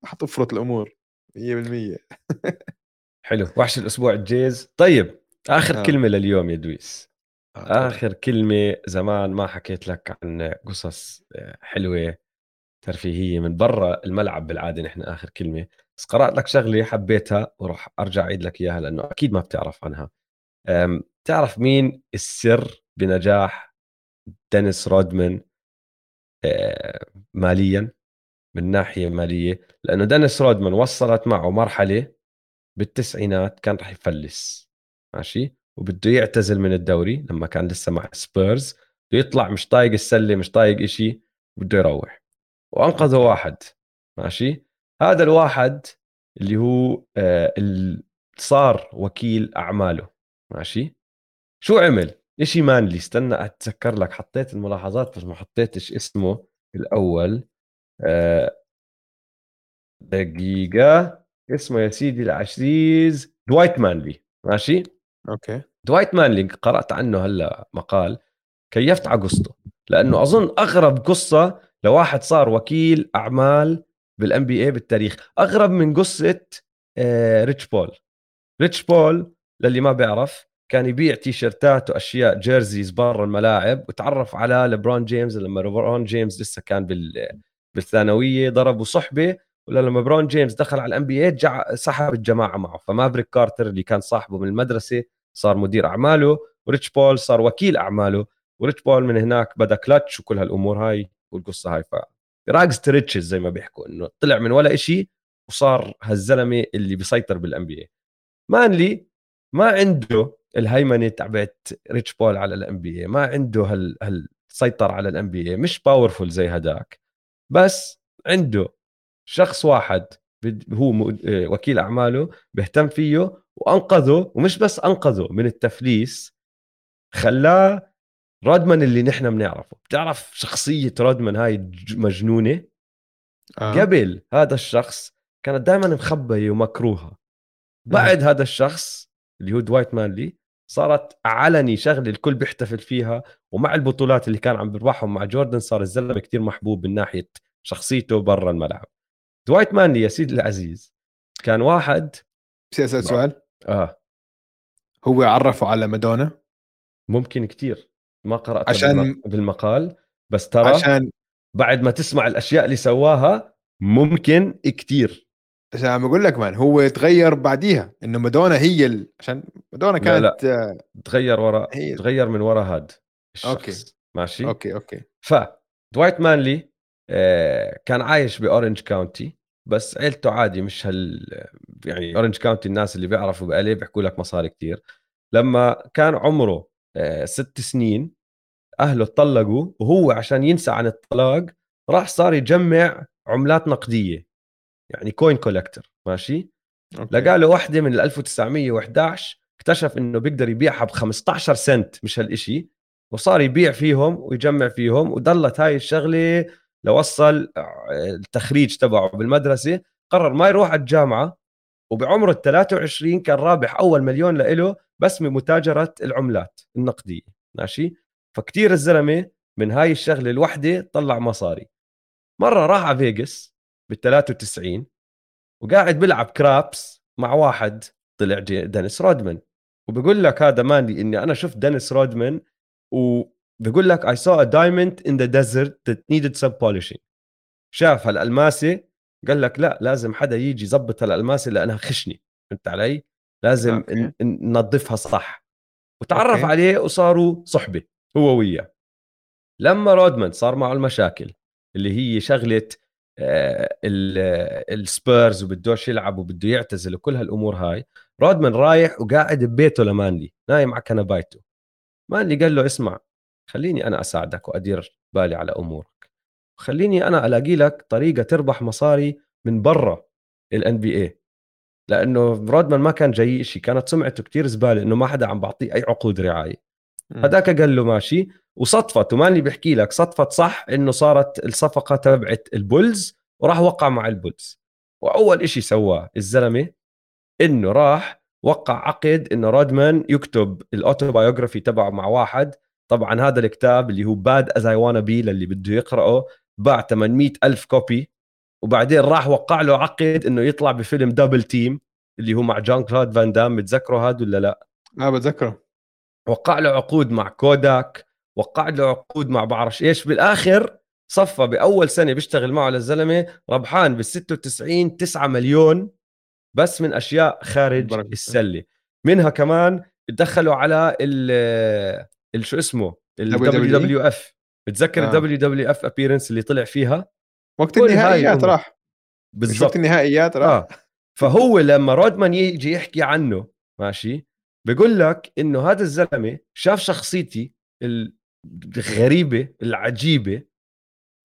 راح تفرط الأمور 100% حلو وحش الأسبوع الجيز. طيب آخر آه. كلمة لليوم يا دويس. آه آخر كلمة زمان ما حكيت لك عن قصص آه، حلوة ترفيهية من برا الملعب بالعادة نحن آخر كلمة. بس قرأت لك شغلة حبيتها وراح أرجع أعيد لك إياها لأنه أكيد ما بتعرف عنها. تعرف مين السر بنجاح دينيس رودمان؟ آه، ماليا من ناحية مالية لأنه دينيس رودمان وصلت معه مرحلة بالتسعينات كان راح يفلس ماشي؟ وبده يعتزل من الدوري لما كان لسه مع سبيرز بده يطلع مش طايق السلة مش طايق إشي بده يروح. وأنقذه واحد ماشي؟ هذا الواحد اللي هو آه صار وكيل أعماله. ماشي؟ شو عمل؟ اشي مانلي استنى أتذكر لك حطيت الملاحظات بس ما حطيتش اسمه الأول. أه دقيقة. اسمه يا سيدي العزيز دوايت مانلي. ماشي؟ okay. دوايت مانلي قرأت عنه هلا مقال. كيفت على قصته لأنه أظن أغرب قصة لواحد صار وكيل أعمال بال NBA بالتاريخ. أغرب من قصة آه ريتش بول. ريتش بول للي ما بيعرف كان يبيع تيشرتات وأشياء jerseys برا الملاعب وتعرف على لبرون جيمس لما لبرون جيمس لسه كان بال بالثانوية ضربوا صحبة ولما برون جيمس دخل على ال NBA سحب الجماعة معه. فمافريك كارتر اللي كان صاحبه من المدرسة صار مدير أعماله وريتش بول صار وكيل أعماله وريتش بول من هناك بدأ كلتش وكل هالأمور هاي والقصة هاي. ف rags to riches زي ما بيحكوا إنه طلع من ولا شيء وصار هالزلمة اللي بيسيطر بال NBA مانلي ما عنده الهيمنة تبعت ريتش بول على ال NBA ما عنده هال هالسيطر على ال NBA مش powerful زي هداك. بس عنده شخص واحد هو آه، وكيل أعماله بيهتم فيه وأنقذه ومش بس أنقذه من التفليس خلاه رودمان اللي نحن بنعرفه. بتعرف شخصية رودمان هاي مجنونة؟ آه. قبل هذا الشخص كانت دائما مخبية ومكروهة. بعد هذا الشخص اللي هو دوايت مانلي صارت علني شغلة الكل بيحتفل فيها ومع البطولات اللي كان عم بيربحهم مع جوردن صار الزلمة كتير محبوب من ناحية شخصيته برا الملعب. دوايت مانلي يا سيدي العزيز كان واحد بدي اسال سؤال. آه. هو عرفه على مادونا؟ ممكن كتير. ما قرأت عشان بالمقال بس ترى عشان بعد ما تسمع الأشياء اللي سواها ممكن كتير. عشان عم بقول لك man هو تغير بعديها إنه مادونا هي ال... عشان مادونا كانت لا لا. تغير ورا هي... تغير من ورا هاد الشخص okay. ماشي؟ okay okay. ف دوايت مانلي آه كان عايش ب Orange County بس عيلته عادي مش هال يعني Orange County الناس اللي بيعرفوا ب Cali بيحكوا لك مصاري كتير. لما كان عمره آه ست سنين أهله اتطلقوا وهو عشان ينسى عن الطلاق راح صار يجمع عملات نقدية. يعني coin collector ماشي؟ okay. لقى له وحدة من 1911 اكتشف إنه بيقدر يبيعها ب 15 سنت مش هالشيء وصار يبيع فيهم ويجمع فيهم وضلت هاي الشغلة لوصل آه، التخريج تبعه بالمدرسة. قرر ما يروح على الجامعة وبعمر ال 23 كان رابح أول مليون لإله بس من متاجره العملات النقدية ماشي؟ فكتير الزلمة من هاي الشغلة الوحدة طلع مصاري. مرة راح على فيغاس بال 93 وقاعد بيلعب craps مع واحد طلع دينيس رودمان. وبقول لك هذا مانلي إني أنا شفت دينيس رودمان وبقول لك I saw a diamond in the desert that needed some polishing. شاف هالألماسة قال لك لا لازم حدا يجي يظبط هالألماسة لأنها خشني. فهمت علي؟ لازم ننظفها صح. وتعرف okay. عليه وصاروا صحبة هو وياه. لما رودمان صار معه المشاكل اللي هي شغلة السبيرز وبدوش يلعب وبده يعتزل وكل هالأمور هاي. رودمان رايح وقاعد ببيته لمانلي نايم على كنبايته. مانلي قال له اسمع خليني أنا أساعدك وأدير بالي على أمورك. خليني أنا ألاقي لك طريقة تربح مصاري من برا ال NBA لأنه رودمان ما كان جاي شيء كانت سمعته كتير زبالة إنه ما حدا عم بعطيه أي عقود رعاية. هذاك قال له ماشي وصدفت ومانلي بحكي لك صدفت صح إنه صارت الصفقة تبعت ال Bulls وراح وقع مع ال Bulls. وأول إشي سواه الزلمة إنه راح وقع عقد إنه رودمان يكتب ال autobiography تبعه مع واحد. طبعا هذا الكتاب اللي هو Bad As I Wanna Be للي بده يقرأه باع 800 ألف copy. وبعدين راح وقع له عقد إنه يطلع بفيلم Double Team اللي هو مع جان كلود فان دام بتذكروا هذا ولا لا؟ آه بتذكره. وقع له عقود مع Kodak وقع له عقود مع بعرفش إيش؟ بالآخر صفى بأول سنة بيشتغل معه للزلمه ربحان بال 96 9 مليون بس من أشياء خارج السلة. منها كمان دخلوا على ال شو اسمه؟ ال WWF. بتذكر ال WWF appearance اللي طلع فيها؟ وقت النهائيات راح. بالضبط. النهائيات راح. آه. فهو لما رودمان يجي يحكي عنه ماشي بقول لك إنه هذا الزلمة شاف شخصيتي الغريبه العجيبة.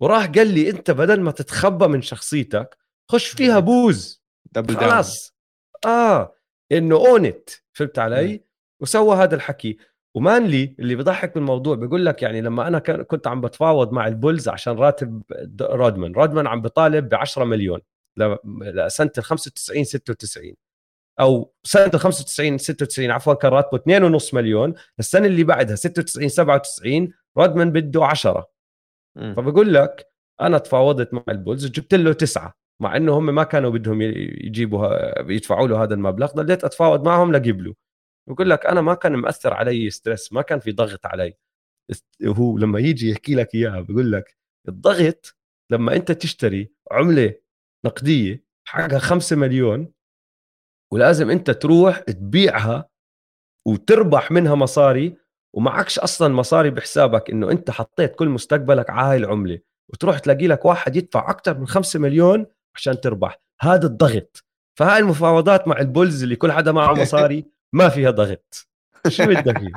وراح قال لي أنت بدل ما تتخبى من شخصيتك خش فيها بوز. خلاص. آه إنه own it فهمت علي؟ وسوى هذا الحكي. ومانلي اللي بضحك بالموضوع بيقول لك يعني لما أنا كنت عم بتفاوض مع ال Bulls عشان راتب رودمان. رودمان عم بطالب ب 10 مليون لسنة ال 95 96 أو سنة ال 95 96 عفوا كان راتبه 2.5 مليون. السنة اللي بعدها 96 97 رودمان بده 10 فبقول لك أنا تفاوضت مع ال Bulls جبت له تسعة مع إنه هم ما كانوا بدهم يجيبوا يدفعوا له هذا المبلغ. ضليت أتفاوض معهم لجيب له. بقول لك أنا ما كان مأثر علي stress ما كان في ضغط علي. هو لما يجي يحكي لك إياها بقول لك الضغط لما أنت تشتري عملة نقدية حقها 5 مليون ولازم انت تروح تبيعها وتربح منها مصاري ومعكش أصلا مصاري بحسابك إنه أنت حطيت كل مستقبلك على هاي العملة. وتروح تلاقي لك واحد يدفع أكثر من 5 مليون عشان تربح. هذا الضغط. فهاي المفاوضات مع ال Bulls اللي كل حدا معه مصاري ما فيها ضغط. شو بدك فيه؟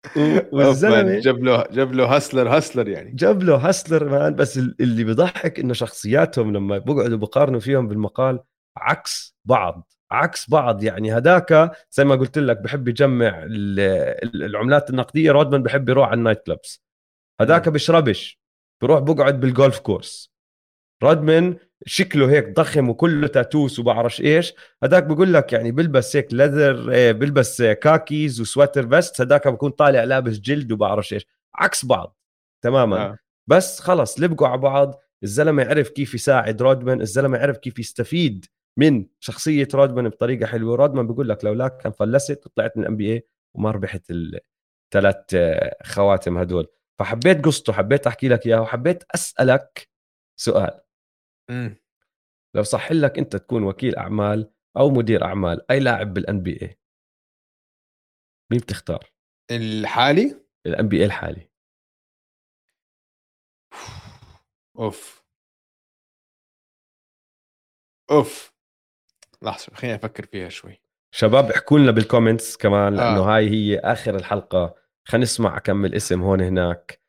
والزلمة جاب له جاب له hustler hustler يعني. جاب له hustler man. بس اللي بضحك إنه شخصياتهم لما بقعدوا بقارنوا فيهم بالمقال عكس بعض. عكس بعض. يعني هداك زي ما قلت لك بحب يجمع العملات النقدية. رودمان بحب يروح على ال night clubs هداك بيشربش بروح بقعد بال golf course. رودمان شكله هيك ضخم وكله tattoos وبعرفش إيش. هداك بقول لك يعني بلبس هيك leather إيه، بلبس khakis و sweater vest. هداك بكون طالع لابس جلد وبعرفش إيش. عكس بعض تماما. آه. بس خلص لبقوا على بعض. الزلمة عرف كيف يساعد رودمان. الزلمة عرف كيف يستفيد من شخصية رودمان بطريقة حلوة. رودمان بيقول لك لولا كان فلست وطلعت من ال NBA وما ربحت الثلاث خواتم هدول. فحبيت قصته حبيت أحكي لك اياه وحبيت أسألك سؤال. م. لو صح لك أنت تكون وكيل أعمال أو مدير أعمال أي لاعب بال NBA مين بتختار؟ الحالي؟ ال NBA الحالي. أوف. أوف. لحظة خليني أفكر فيها شوي. شباب احكوا لنا بالكومنتس كمان لأنه آه. هاي هي آخر الحلقة. خلينا نسمع كم اسم هون هناك.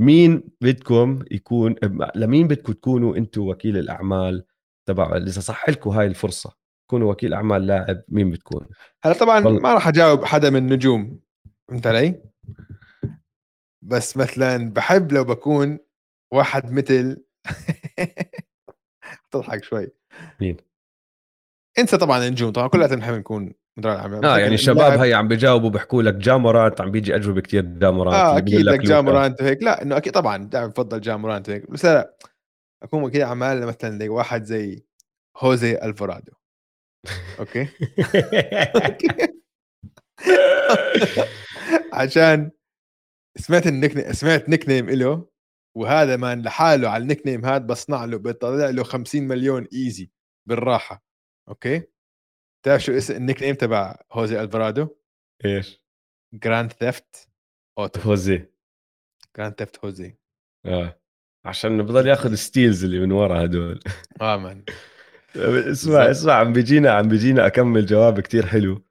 مين بدكم يكون لمين بدكم تكونوا أنتم وكيل الأعمال تبع إذا صح لكم هاي الفرصة تكونوا وكيل أعمال لاعب مين بتكون؟ هلا طبعا بل... ما راح أجاوب حدا من النجوم فهمت علي؟ بس مثلا بحب لو بكون واحد مثل تضحك شوي. مين؟ انسى طبعا النجوم طبعا كلنا بنحب نكون مدرب اعمال آه يعني الشباب هي عم بيجاوبوا بيحكوا لك جامورانت عم بيجي أجوبة كثير جامورانت آه أكيد لك جامورانت وهيك. لا إنه أكيد طبعا دائما بفضل جامورانت وهيك. بس لا أكون وكيل أعمال مثلا زي واحد زي هوزي الفرادو أوكي؟ عشان سمعت ال nick سمعت nickname له وهذا man لحاله على ال nickname هذا بصنع له بيطلع له 50 مليون easy بالراحة. okay. تعرف شو اسم ال nickname تبع هوزي ألفرادو إيش؟ Grand Theft Auto هوزي Grand Theft هوزي آه. عشان بضل ياخذ steals اللي من ورا هدول. آه man اسمع اسمع عم بيجينا عم بيجينا أكمل جواب كتير حلو.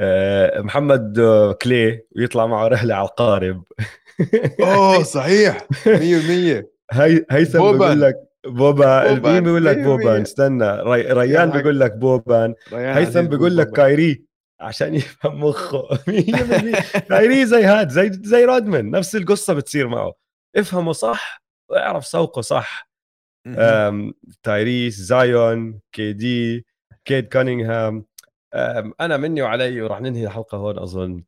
أه محمد كلي ويطلع معه رحلة على القارب. أوه صحيح. 100% هي هيثم بقول لك بوبان مين بيقول لك بوبان استنى ري... ريان بيقول لك بوبان هيثم بيقول لك كايري عشان يفهم مخه. 100% كايري زي هاد زي زي رودمان نفس القصة بتصير معه. افهمه صح واعرف سوقه صح. تايريس زايون KD كيد كانينغهام. أنا مني وعلي وراح ننهي الحلقة هون أظن.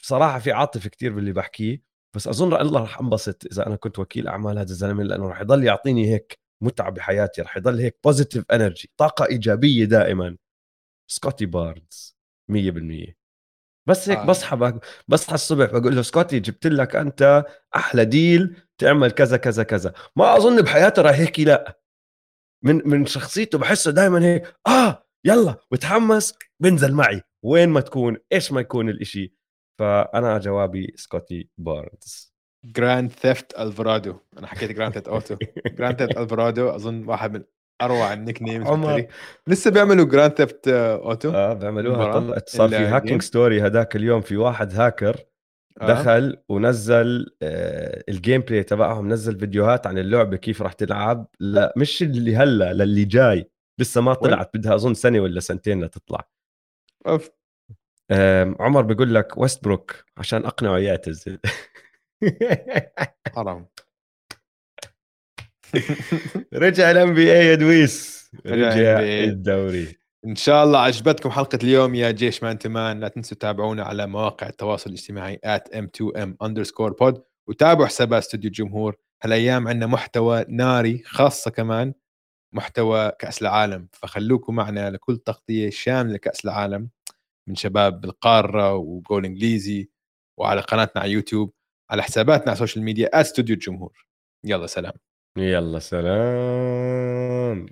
بصراحه في عاطفة كتير باللي بحكيه. بس أظن الله راح أنبسط إذا أنا كنت وكيل أعمال هذا الزلمة لأنه راح يضل يعطيني هيك متعة بحياتي راح يضل هيك positive energy طاقة إيجابية دائما. سكوتي بارنز 100% بس هيك آه. بصحى بصحى الصبح بقول له سكوتي جبت لك أنت أحلى deal تعمل كذا كذا كذا. ما أظن بحياته راح يحكي لأ. من من شخصيته بحسه دائما هيك آه يلا بتحمس بنزل معي. وين ما تكون إيش ما يكون الإشي. فأنا جوابي سكوتي بارنز. Grand Theft ألفرادو. أنا حكيت Grand Theft Auto. Grand Theft ألفرادو أظن واحد من أروع ال nicknames عمر. لسه بيعملوا Grand Theft Auto. آه بيعملوها. طلعت صار في hacking story هذاك اليوم. في واحد هاكر آه. دخل ونزل آه ال gameplay تبعهم. نزل فيديوهات عن اللعبة كيف راح تلعب. لا مش اللي هلا للي جاي. لسه ما طلعت. بدها أظن سنة ولا سنتين لتطلع. أوف. عمر بيقول لك ويست بروك عشان أقنعه يعتزل حرام. رجع الام بي اي يا دويس. رجع الدوري. إن شاء الله عجبتكم حلقة اليوم يا جيش مان تمان لا تنسوا تتابعونا على مواقع التواصل الاجتماعي m2m underscore pod. وتابعوا حسابات استوديو الجمهور. هالأيام عندنا محتوى ناري خاصة كمان. محتوى كأس العالم. فخلوكم معنا لكل تغطية شاملة لكأس العالم. من شباب القاره وجول إنجليزي وعلى قناتنا على يوتيوب على حساباتنا على ال social media استوديو الجمهور. يلا سلام. يلا سلام.